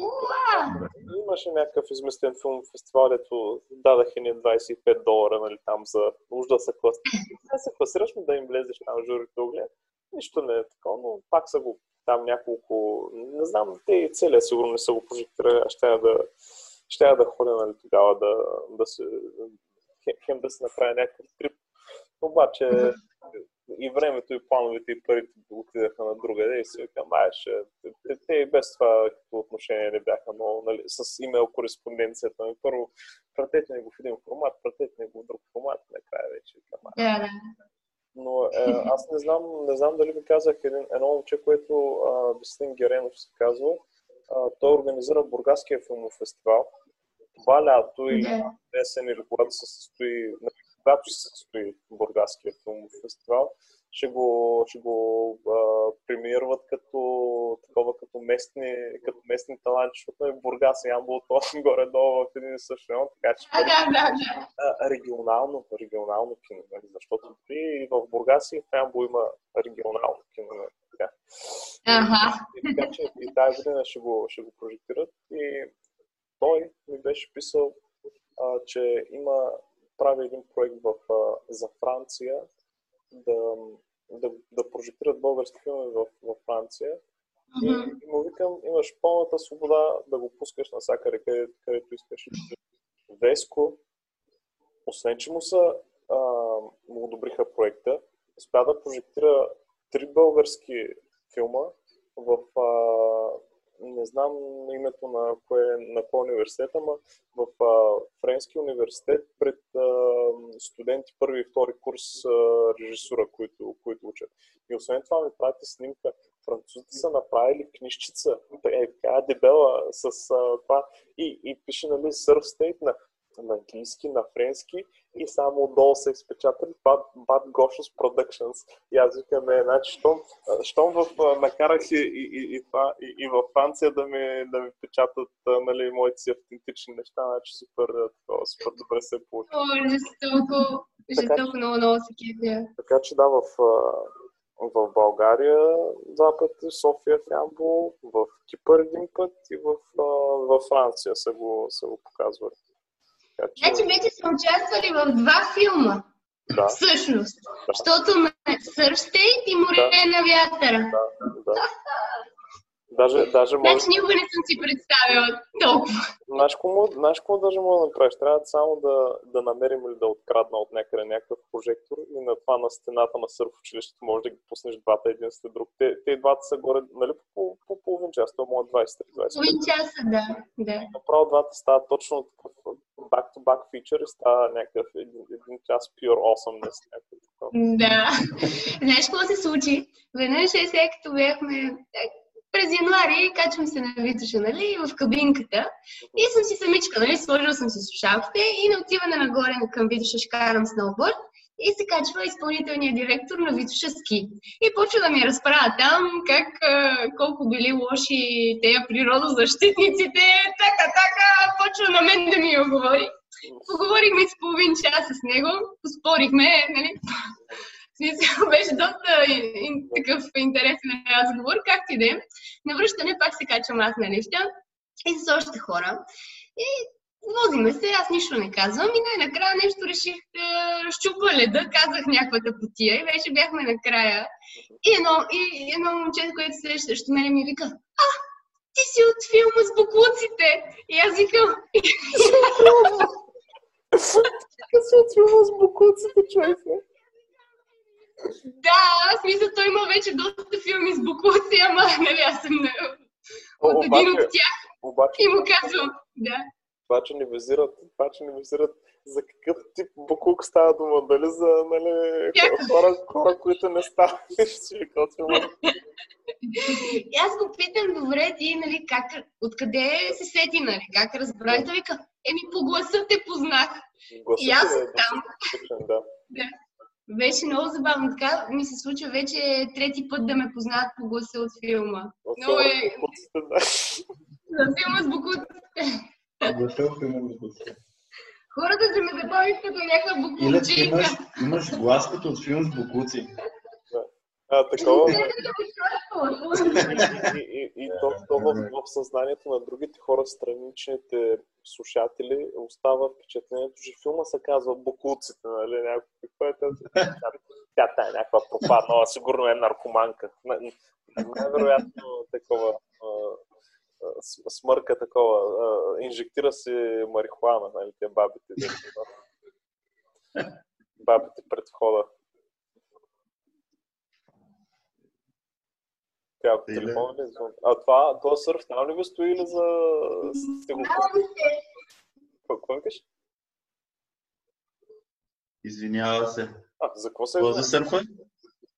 Уа! Имаше някакъв изместен филм в фестивал, дето дадаха ни 25 долара нали, там за нужда да се класираш. Да се класираш, да им влезеш там журито оглед. Нищо не е такова, но пак са го там няколко... Не знам, те и целия сигурно не са го прожектирали, а ще да, ще да ходя нали, тогава да, да се... Хем да се направи някакъв трип. Обаче и времето, и плановете, и парите отидаха на друга и си викам, ай, ще... Те, те, и без това като отношение не бяха много, нали, с имейл кореспонденцията. Ми. Първо, пратете ми го в един формат, пратете ми го в друг формат, накрая вече викам, Да, да. Но е, аз не знам, не знам дали ви казах един, едно момче, което Вестин Геренов се казва. А, той организира Бургаския филмов фестивал. Това лято или есен или когато се състои, когато се състои Бургаския филмов фестивал, ще го, ще го а, премиерват като такова, като местни, като местни таланти, защото е Бургас и Ямбол това горе-долу в един и същ район, така че а, да, да, да. регионално, регионално кино, нали? защото и в Бургас и в Ямбол има регионално кино. Нали? Така. Ага. И, така че и тази година ще го, ще го прожектират и той ми беше писал, а, че има прави един проект в, а, за Франция, да, да, да прожектират български филми в, в Франция. Mm-hmm. И, и му викам, имаш пълната свобода да го пускаш навсякъде, където, където искаш. Веско, освен че му са а, му одобриха проекта, успя да прожектира три български филма в а, не знам името на кое, на кой университет, ама в а, Френски университет пред а, студенти първи и втори курс а, режисура, които, които учат. И освен това ми правите снимка. Французите са направили книжчица, е, така дебела с а, това и, и пише нали Surf State на на английски, на френски и само отдолу са изпечатали Bad, Bad Goshos Productions. И аз викам, е, значи, щом, щом в, накарах и, и, и, и, това, и, и във Франция да ми, да ми печатат нали, моите си автентични неща, значи супер, такова, супер добре се получи. О, жестоко, жестоко, много, много се кефя. Така че да, в, в България два пъти, София, в Ямбол, в Кипър един път и в, в Франция са го, са го показвали. Значи вече са участвали в два филма. Да. Всъщност. Да. Защото на State и Море да. на вятъра. Да, да. Даже, даже може... Значи никога не съм си представила толкова. Знаеш какво даже мога да направиш? Трябва само да, да намерим или да открадна от някъде някакъв прожектор и на това на стената на сърф училището може да ги пуснеш двата един след друг. Те, те двата са горе, нали, по, по, по половин час, това може 20-30. Половин часа, да. да. Направо двата стават точно такъв back-to-back feature и става някакъв един, един час pure awesomeness. Да. Знаеш какво се случи? Веднъж е сега, като бяхме през януари качвам се на Витоша, нали, в кабинката и съм си самичка, нали, сложила съм си слушалките и на отиване нагоре към Витоша ще карам сноуборд и се качва изпълнителният директор на Витоша ски. И почва да ми разправя там как колко били лоши тея природозащитниците, така, така, почва на мен да ми говори. Поговорихме с половин час с него, поспорихме, нали, смисъл беше доста такъв интересен разговор, както и да е. На връщане пак се качвам аз на лифта и с още хора. И Возиме се, аз нищо не казвам и най-накрая нещо реших да щупа леда, казах някаква тъпотия и вече бяхме накрая. И едно, и едно момче, което се срещу мен ми вика, а, ти си от филма с буклуците. И аз викам, Така се от филма с буклуците, човек. Да, в смисъл той има вече доста филми с буклуци, ама нали аз съм на... От един от Обаче, тях обаче, и му казвам, да. това, че не визират, това, че не визират за какъв тип буклук става дума, дали за нали, хора, хора, които не стават филма. И аз го питам, добре, ти, нали, как, откъде се сети, нали, как разбра? И той вика, еми по гласа те познах. Гласът И аз е там. специфичен, да. Беше много забавно. Така ми се случва вече трети път да ме познават по гласа от филма. От Много филма е с за филма с букуците. Гласа в филма Буклуците. Хората се ме забавих като някаква ти имаш, имаш глас като от филм с буклуци. А, такова, Е, и, и, и то, то в, в съзнанието на другите хора, страничните слушатели, остава впечатлението, че филма се казва Буклуците, нали? Някакво, какво е? Тя, тя е някаква пропаднала, сигурно е наркоманка. Най- Най-вероятно такова смърка такова, инжектира си марихуана, нали, те бабите. Бабите пред входа. Тя Или- телефон ли? е звън? А това, това сърф там ли ви стои или за... сте го... Какво какво викаш? Извинява се. А, за какво се за сърфа?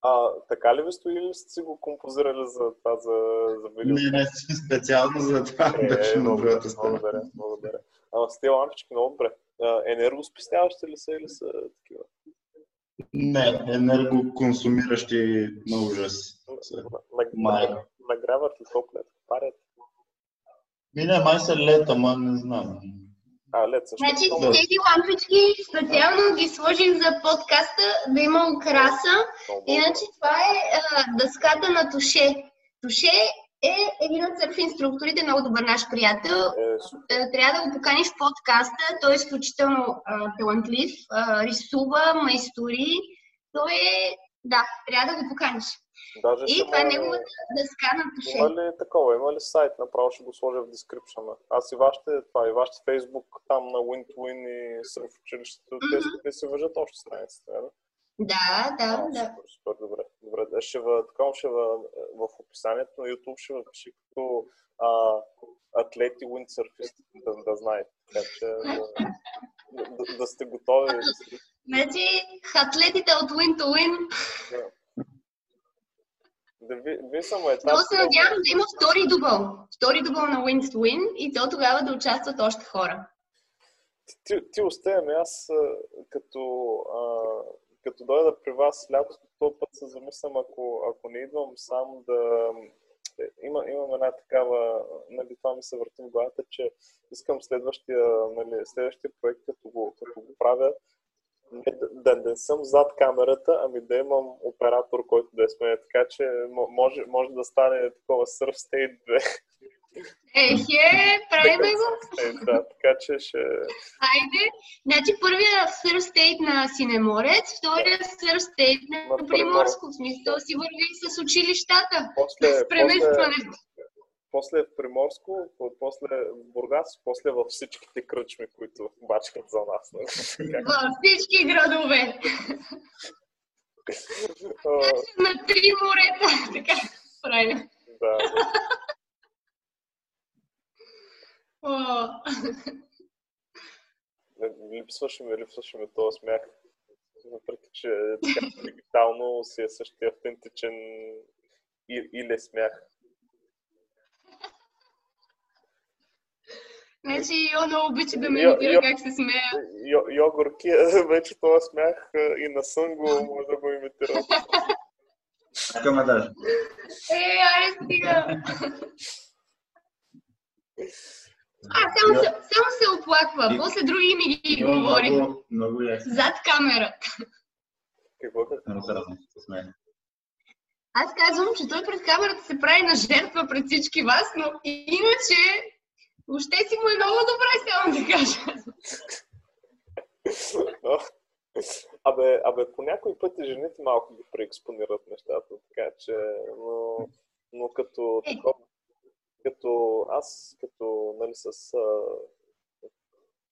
А, така ли ви стои или сте си го композирали за това, за, за видео? Не, не, специално за това беше на другата страна. благодаря, благодаря. Ама с тези лампички много добре. Енергоспестяващи ли са или са такива? Не, енергоконсумиращи на ужас. Нагряват ли топлет? Парят? Ми не, май са лед, ама не знам. А, лед също. Значи много, тези лампички специално ги сложих за подкаста да има украса. много, Иначе това е а, дъската на Туше. Туше е един от сърф инструкторите, много добър наш приятел. Е. Е, Трябва да го поканиш в подкаста. Той е изключително а, талантлив, а, рисува, майстори. Той е... Да, трябва да го поканиш. Даже И това е неговата дъска на Туше. Има ли такова? Има ли сайт? Направо ще го сложа в дескрипшена. Аз и вашите, това, и вашите фейсбук там на Win to Win и Сърф училището, те, Мгм. те си въжат още страниците, нали? Да, да, А, да. Супер, супер, добре. добре. Да, Ще в, така, ще в, в описанието на YouTube ще пише като а, атлети уиндсърфисти, да, да знаете. Така че да, да, да сте готови. Значи, атлетите от Win to Win. да ви, ви съм етап. Много се надявам да има втори дубъл. Втори дубъл на Win to Win и то тогава да участват още хора. Ти, ти оставяме аз а, като, а, като дойда при вас лятото, този път се замислям, ако, ако не идвам сам да... е, Има, имам една такава, нали, това ми се върти в главата, че искам следващия, нали, следващия проект, като го, като го правя, не, да, да не съм зад камерата, ами да имам оператор, който да е с мен, така че мо- може, може да стане такова Surf State 2. Ехе, правиме го. Да, така че ще... Хайде. Значи първия Surf State на Синеморец, втория Surf State На на Приморско. В смисъл си върви с училищата. После, С преместването. после в Приморско, после в Бургас, после във всичките кръчми, които бачкат за нас. нали? Във всички градове. А, На три морета. Така правим. да, да. Липсваше ми, липсваше ми този смях. Въпреки, че така, дигитално си е същия автентичен и, или смях. Значи, Йо много обича да ме Йо- имитира Йо- как се смея. Йо, йогурки, вече този смях и на сън го може да го имитира. Искаме даже. Е, айде стига. А, само се, само се оплаква. И- После други ми ги говори. много, много ясно. Зад камера. Какво? Много се с мен. Аз казвам, че той пред камерата се прави на жертва пред всички вас, но иначе Въобще си му е много добре, само да кажа. Абе, абе, по някой пъти жените малко ги преекспонират нещата, така че, но, но като Е. такова, като аз, като, нали, с а,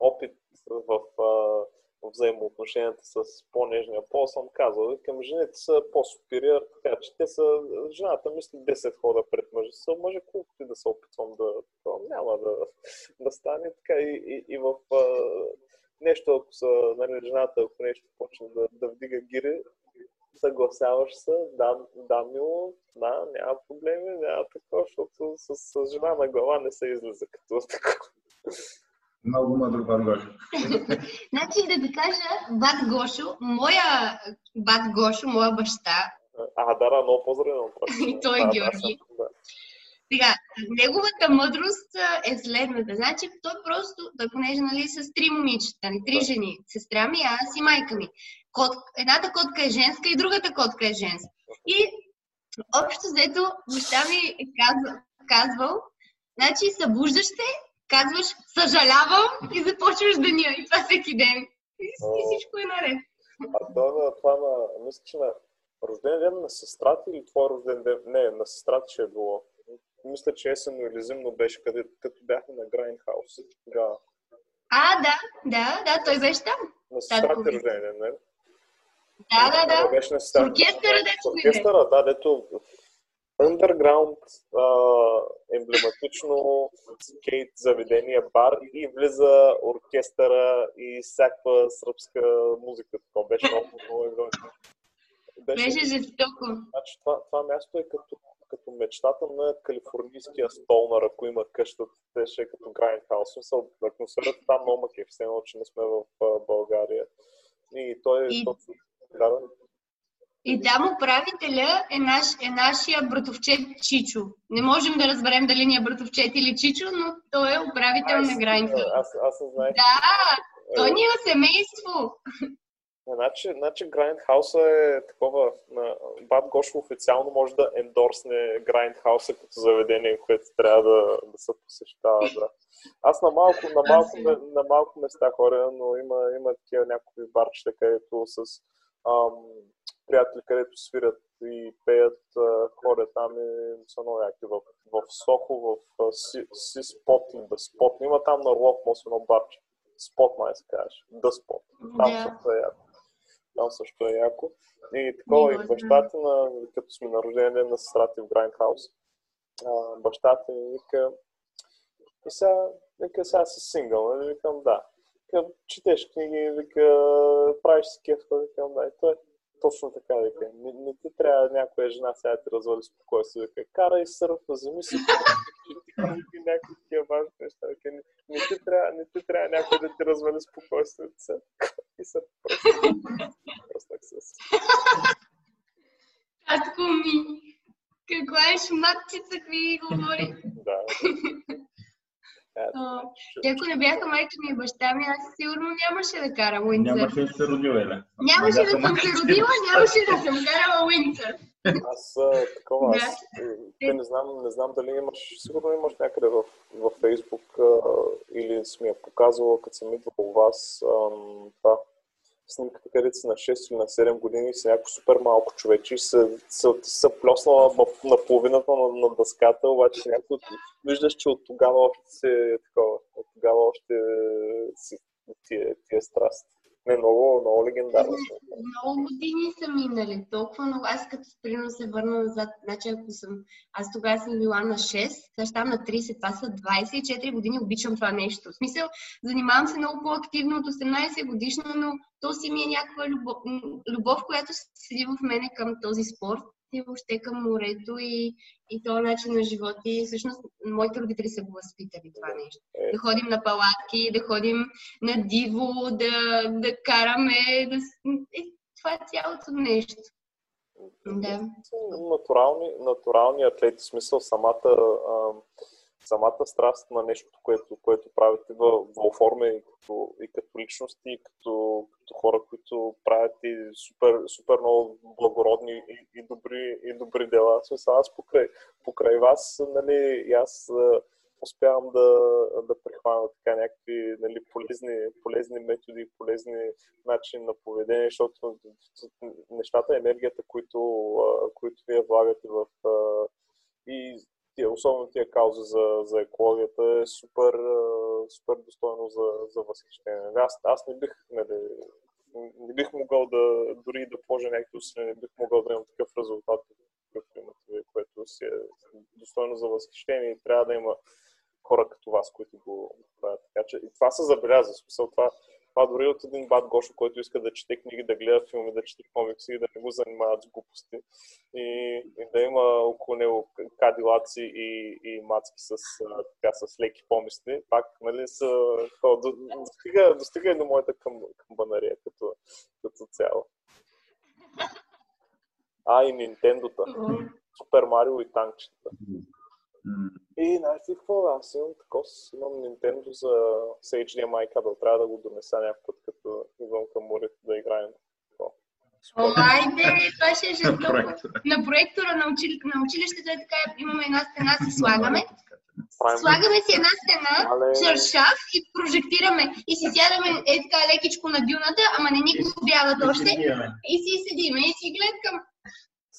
опит в а, взаимоотношенията с по-нежния пол, съм казал, към жените са по-супериор, така че те са, жената мисли 10 хода пред мъжа, са мъже, колкото и да се опитвам да, няма да, да стане така и, и, и в а, нещо, ако са, нали, жената, ако нещо почне да, да вдига гири, съгласяваш се, да, да, мило, да, няма проблеми, няма такова, защото с, с жена на глава не се излиза като такова. Много мъдро, Бат Гошо. Значи да ти кажа, бат Гошо, моя бат Гошо, моя баща, А, Дара, много поздравено. И той, Да, да, Георги. да. Сега, неговата мъдрост а, е следната. Значи, той просто, той понеже нали, с три момичета, нали, три Да. жени, сестра ми, аз и майка ми. Кот, едната котка е женска и другата котка е женска. И общо взето, баща ми е казва, казвал, значи събуждаш се, казваш съжалявам и започваш деня. И това всеки ден. И, и всичко е наред. А то на това на, мисля, че на рожден ден на сестрата или твой рожден ден? Не, на сестрата ще е било. Мисля, че есенно или зимно беше, къде, като бяхме на Грайнхаус. Тогава. А, да, да, да, той беше там. На сестрата е ми. рожден ден, не? Да, да, да. Беше на С сестрата. С оркестъра, да, дето Underground а, емблематично скейт заведение бар и влиза оркестъра и всякаква сръбска музика. Това беше много много екзотично. Беше жестоко. Значи, това, това място е като, като мечтата на калифорнийския столнар, ако има къщата, те ще е като. В Смисъл, атмосферата там много ма кеф, все едно, че не сме в България. И той е И- точно... Да. И там управителя е, наш, е нашия братовчет Чичо. Не можем да разберем дали ни е братовчет или Чичо, но той е управител на Грайнхаус. Аз, аз знаех. Да, той Е, ни е семейство. Значи, значи Grindhouse е такова. На Бат Гошо официално може да ендорсне Grindhouse като заведение, което трябва да, да се посещава. Да. Аз на малко, на малко, ме- на малко места хоря, но има, има такива някакви барчета, където с ам, приятели, където свирят и пеят хора там и са много яки. В, в Сохо, в си, спот или да спот. Има там на Лов мост едно барче. Спот май се казваш. Да спот. Там Да. също е яко. Там също е яко. И такова, и бащата на, като сме на рожден ден на сестрата в Грайнхаус, а, бащата ми вика, и сега, вика, сега си сингъл, нали? Викам, да. Вика, четеш книги, вика, правиш си кеф, викам, да. И той точно така, вика. Не, не ти трябва някоя жена сега да ти развали спокойствие, вика. Карай сърф, вземи си и някакви такива важни неща. Вика, не, не, ти трябва, не ти трябва някой да ти развали спокойствието. И са просто, просто так с. Татко ми. Каква е шматчица, какви говори. Да. Е, А, Те, ако не бяха майка ми и баща ми, аз сигурно нямаше да карам Уинцър. Нямаше да се родил, Еля. Нямаше да съм се родила, нямаше да съм карала Уинцър. Аз а, такова, Да. аз е, те не знам, не знам дали имаш, сигурно имаш някъде в, в Фейсбук а, или си ми я показвала, като съм идвал у вас, ам, това, снимката, където си на 6 или на 7 години и си някакво супер малко човече и се, се, се плеснала на, на половината на, на дъската, обаче някой виждаш, че от тогава още се такова, от тогава още си тия, тия страсти. Не, много, много легендарно. Много години са минали, толкова много. Аз като примерно се върна назад, значи ако съм, аз тогава съм била на 6, сега ставам на 30, това са 24 години, обичам това нещо. В смисъл, занимавам се много по-активно от 18 годишна, но то си ми е някаква любов, любов която седи в мене към този спорт и въобще към морето и, и този начин на живот. И всъщност моите родители са го възпитали това нещо. Да ходим на палатки, да ходим на диво, да, да караме, да... е, това е цялото нещо. Да. натурални, натурални атлети, в смисъл самата, а, самата страст на нещо, което, което правите в, в оформя и като, и като личности, и като, като хора, които правят и супер, супер много благородни и, и, добри, и добри дела. Смисъл, аз покрай, покрай вас, нали, и аз успявам да, да прихвана така някакви нали, полезни, полезни методи, полезни начини на поведение, защото нещата, енергията, които, които вие влагате в и тия, особено тия каузи за, за екологията е супер, супер достойно за, за възхищение. Аз, аз не бих, нали, не бих могъл да, дори да положа някакви усилия, не бих могъл да имам такъв резултат, какъвто имате вие, което си е достойно за възхищение и трябва да има хора като вас, които го правят. Така че и това се забелязва. Смисъл, това, това дори от един бат Гошо, който иска да чете книги, да гледа филми, да чете комикси и да не го занимават с глупости. И, и да има около него кадилаци и, и мацки с, така, с леки помисли. Пак, нали, са, то, достига, достига и до моята към, камбанария като, като цяло. А, и Нинтендота. Супер Марио и танкчета. И знаете какво? Аз имам такова, имам Nintendo за, с HDMI кабел. Трябва да го донеса някакъв като идвам към морето да играем. О, айде, това ще е жестоко. На проектора на, учили... на училището е така, имаме една стена, си слагаме. Слагаме си една стена, шаршав и прожектираме. И си сядаме е така лекичко на дюната, ама не ни го обяват още. И си седиме и си гледкам.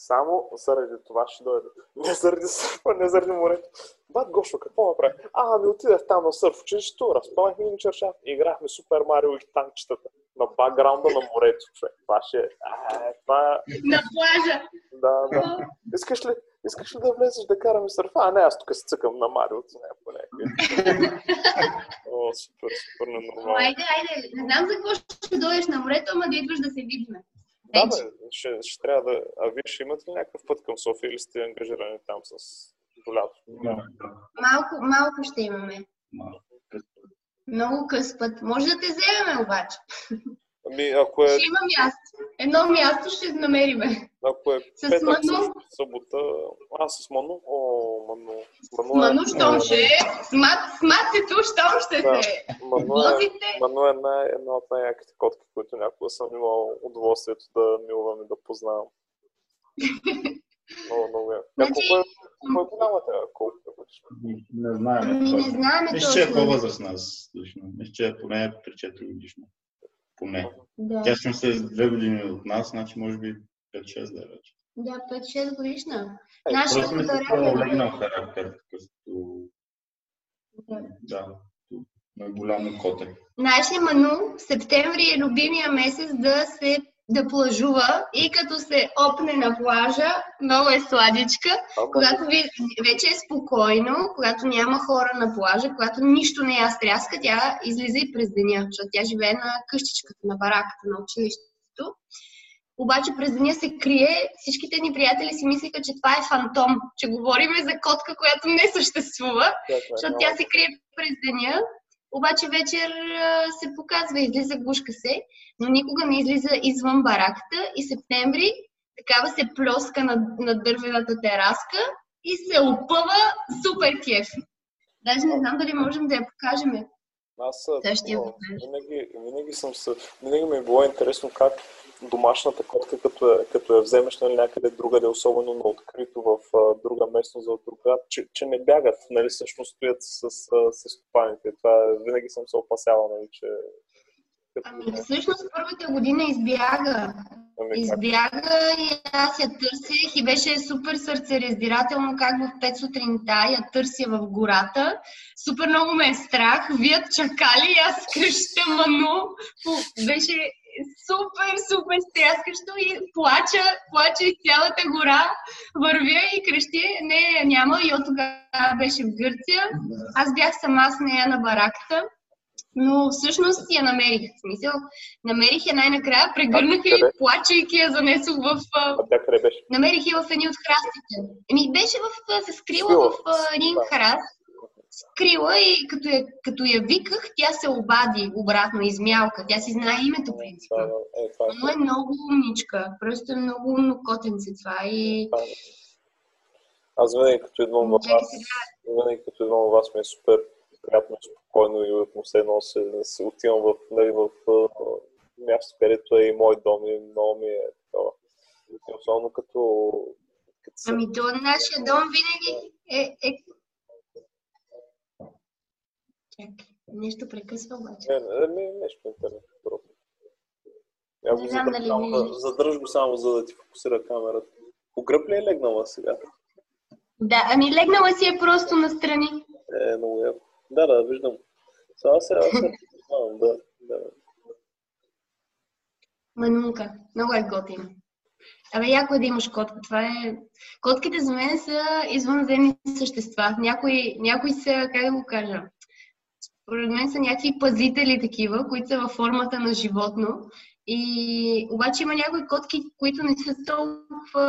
Само заради това ще дойде. Не заради сърфа, не заради морето. Бат Гошо, какво направи? А, ами отидах там на сърф училището, разпънахме един чершав и играхме Супер Марио и танкчетата на бакграунда на морето. Човек. Това ще е... Това... На плажа! Да, да. Искаш ли, искаш ли да влезеш да караме сърфа? А, не, аз тук се цъкам на Марио. Не, по О, супер, супер ненормално. Айде, айде. Не знам за какво ще дойдеш на морето, ама да идваш да се видиме. Да, бе, ще, ще трябва да... А вие ще имате ли някакъв път към София или сте ангажирани там с долято? Малко, малко ще имаме. Много къс път. Може да те вземем обаче. Ами, ако е... Ще има място. Едно място ще намериме. Ако е с петък, Ману. с събота... А, с Ману? О, Ману. Ману, Ману, щом ще е. С мат, с щом ще Да. се. Ману е. Ману е една, една от най-яките котки, които някога съм имал удоволствието да милвам и да познавам. Много, много е. Значи- Колко е, колко е голяма тя? Колко е? Не знаем. Ами не знаем Мисля, че е аз лично. Мисля, че е поне 3-4 годишна. Поне. Да, Тя се с две години от нас, значи може би 5-6 да е вече. да 5-6 годишна. Е, Нашата Просто ми се по-легнал характер, като, Да. да, на голямо коте. Нашия Ману септември е любимия месец да се да плажува и като се опне на плажа, много е сладичка, Ама, когато ви, вече е спокойно, когато няма хора на плажа, когато нищо не я стряска, тя излиза и през деня, защото тя живее на къщичката, на бараката, на училището. Обаче през деня се крие, всичките ни приятели си мислиха, че това е фантом, че говориме за котка, която не съществува, тя е защото тя се крие през деня, обаче вечер се показва, излиза, гушка се, но никога не излиза извън бараката и септември такава се плюска на, на дървената тераска и се опъва супер кеф. Даже не знам дали можем да я покажем. Аз ще я покажа. винаги, винаги съм винаги ми е било интересно как домашната котка, като я, като я вземеш нали, някъде другаде, особено на открито в а, друга местност, в друг град, че, че не бягат, нали, всъщност стоят с, с, с стопаните. Това е- винаги съм се опасявал, нали, че... Ами всъщност първата година избяга. ами, Избяга и аз я търсех и беше супер сърцераздирателно как в 5 сутринта я търся в гората. Супер много ме е страх, вият чакали и аз кръща ману. Беше супер, супер стряскащо и плача, плача из цялата гора, вървя и крещи, не, няма. И от тогава беше в Гърция. Аз бях сама с нея на бараката. Но всъщност я намерих. В смисъл, намерих я най-накрая, прегърнах я и плачейки я занесох в... а, къде беше? Намерих я в едни от храстите. Еми, беше в, се скрила в един храст. Скрила и като я, като я виках, тя се обади обратно, измялка. Тя си знае името, да, е, това е. Но е много умничка. Просто е много умно котенце това. И... Аз винаги като идвам в Чакай вас, винаги като идвам в вас ми е супер приятно, спокойно и уютно. Се, се отивам в, нали, в а, място, където е и мой дом и много ми е такова. Особено като, като. Ами то нашия дом винаги е, е Чакай, нещо прекъсва обаче. Не, не, не, нещо интернет. Друго. Я го задръж, дали само, задръж го само, за да ти фокусира камерата. По гръб ли е легнала сега? Да, ами легнала си е просто настрани. Е, много яко. Да, да, виждам. Сега сега се да, да. Манунка. Много е готин. Абе, яко е да имаш котка. Това е... Котките за мен са извънземни същества. Някои, някои са, как да го кажа, според мен са някакви пазители такива, които са във формата на животно. И обаче има някои котки, които не са толкова,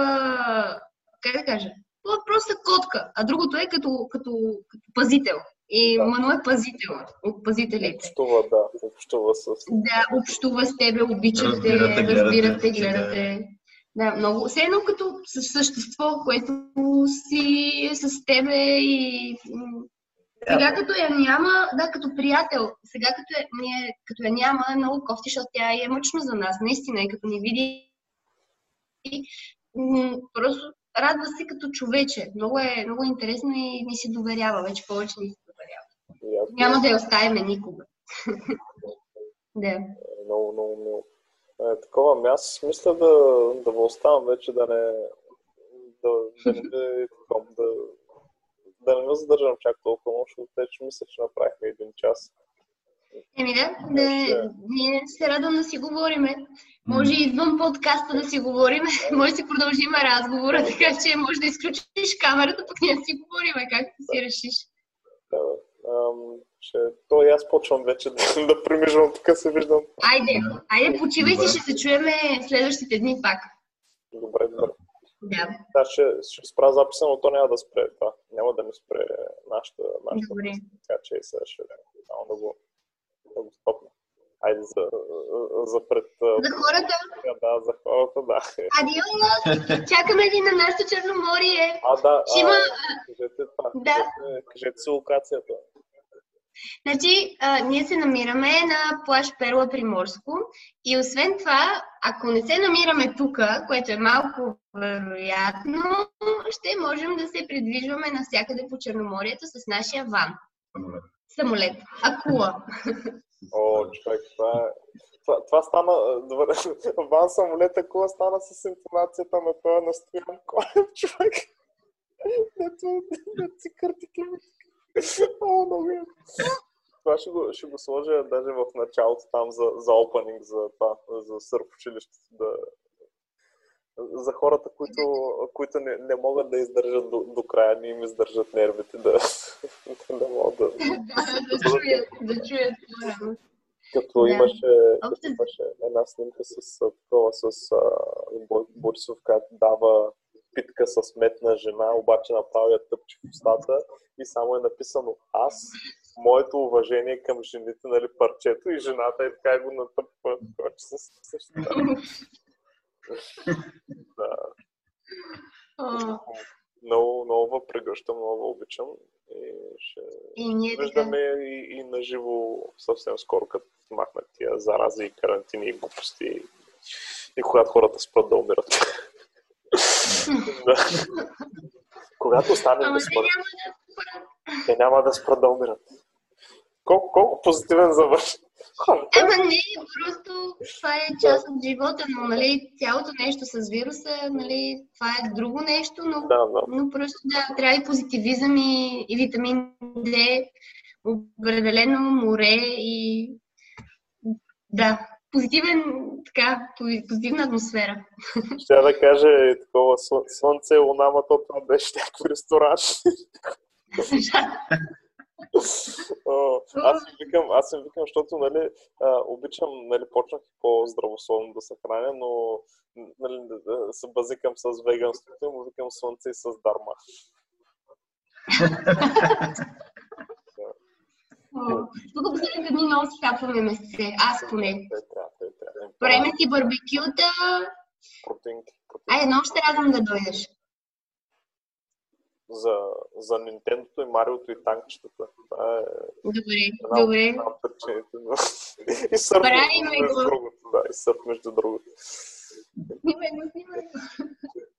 как да кажа, това е просто котка, а другото е като, като, като пазител. И Да. Ману е пазител от пазителите. Общува, да, общува с... Да, общува с тебе, обича те, Разбирате, гледате, разбирате, да. гледате. Да, много. Все едно като съ- същество, което си е с тебе и сега като я няма, да, като приятел, сега като я, ние, като я няма, е много кофти, защото тя е мъчно за нас, наистина, и като ни види, просто радва се като човече. Много е, много е интересно и ни се доверява, вече повече ни се доверява. Яко. Няма да я оставим никога. да. Много, много мило. Е, такова, ами аз мисля да, да го оставам вече, да не, да, да не, такова, да, да не ме задържам чак толкова много, защото вече мисля, че направихме един час. Еми да, да, ние се радвам да си говориме. Може и извън подкаста да си говорим. Може да си продължим разговора, така че може да изключиш камерата, пък ние да си говориме, както си решиш. Да, ам, ще, то и аз почвам вече да, да примижвам, тук се виждам. Айде, айде, почивай си, ще се чуеме следващите дни пак. Добре, добре. Да, Да, ще, ще спра записа, но то няма да спре това. Няма да ми спре нашата, нашата добре. така че и сега ще само да го, да го стопна. Айде за, за пред... За хората, Да, за хората, да. адиос! Чакаме ви на нашото Черноморие. А, да, Ще има... кажете това. Да. Кажете, кажете си локацията. Значи, а, ние се намираме на плаж Перла Приморско и освен това, ако не се намираме тук, което е малко вероятно, ще можем да се придвижваме навсякъде по Черноморието с нашия ван. Самолет. Акула. О, човек, това е... Това, това стана, Ван самолета кула стана с интонацията на този на Стоян Колев, човек. Дето, дето си картики. О, много е. Това ще го, ще го сложа даже в началото там за, за опенинг, за това, за сърф училището. Да, за хората, които, които не, не могат да издържат до, до края, не им издържат нервите да, да могат да... да чуят, да чуят. Като Да. имаше, като имаше една снимка с такова, с а, Бо- Борисов, как дава питка с метна жена, обаче направи я тъпче в устата и само е написано аз, моето уважение към жените, нали, парчето и жената е така и го натъпва, се същата. Да, много, много въпрегъщам, много обичам и ще И ние така. виждаме и, и на живо съвсем скоро, като махнат тия зарази и карантини и глупости и когато хората спрат да умират. Когато станем да спрат. те няма да спрат да умират. Колко, колко позитивен завърш. Ама не, просто това е част от живота, но нали, цялото нещо с вируса, нали, това е друго нещо, но, да, да. но просто да, трябва и позитивизъм и, и витамин D, определено море и да, позитивен, така, пози- позитивна атмосфера. Ще да кажа е такова слъ- слънце, луна, ма то това беше някакъв ресторант. Аз им викам, аз им викам, защото нали, обичам, нали, почнах по-здравословно да се храня, но нали, да се базикам с веганството и му викам слънце и с дарма. Тук последните дни много си капваме месце, аз поне. Време си барбекюта. Айде, много ще радвам да дойдеш. За, за Nintendo и Мариото и танкчетата. Това е Добре, една добре. една от причините. но- И Правим между го. другото. Да, и сърф между другото. Снимай го.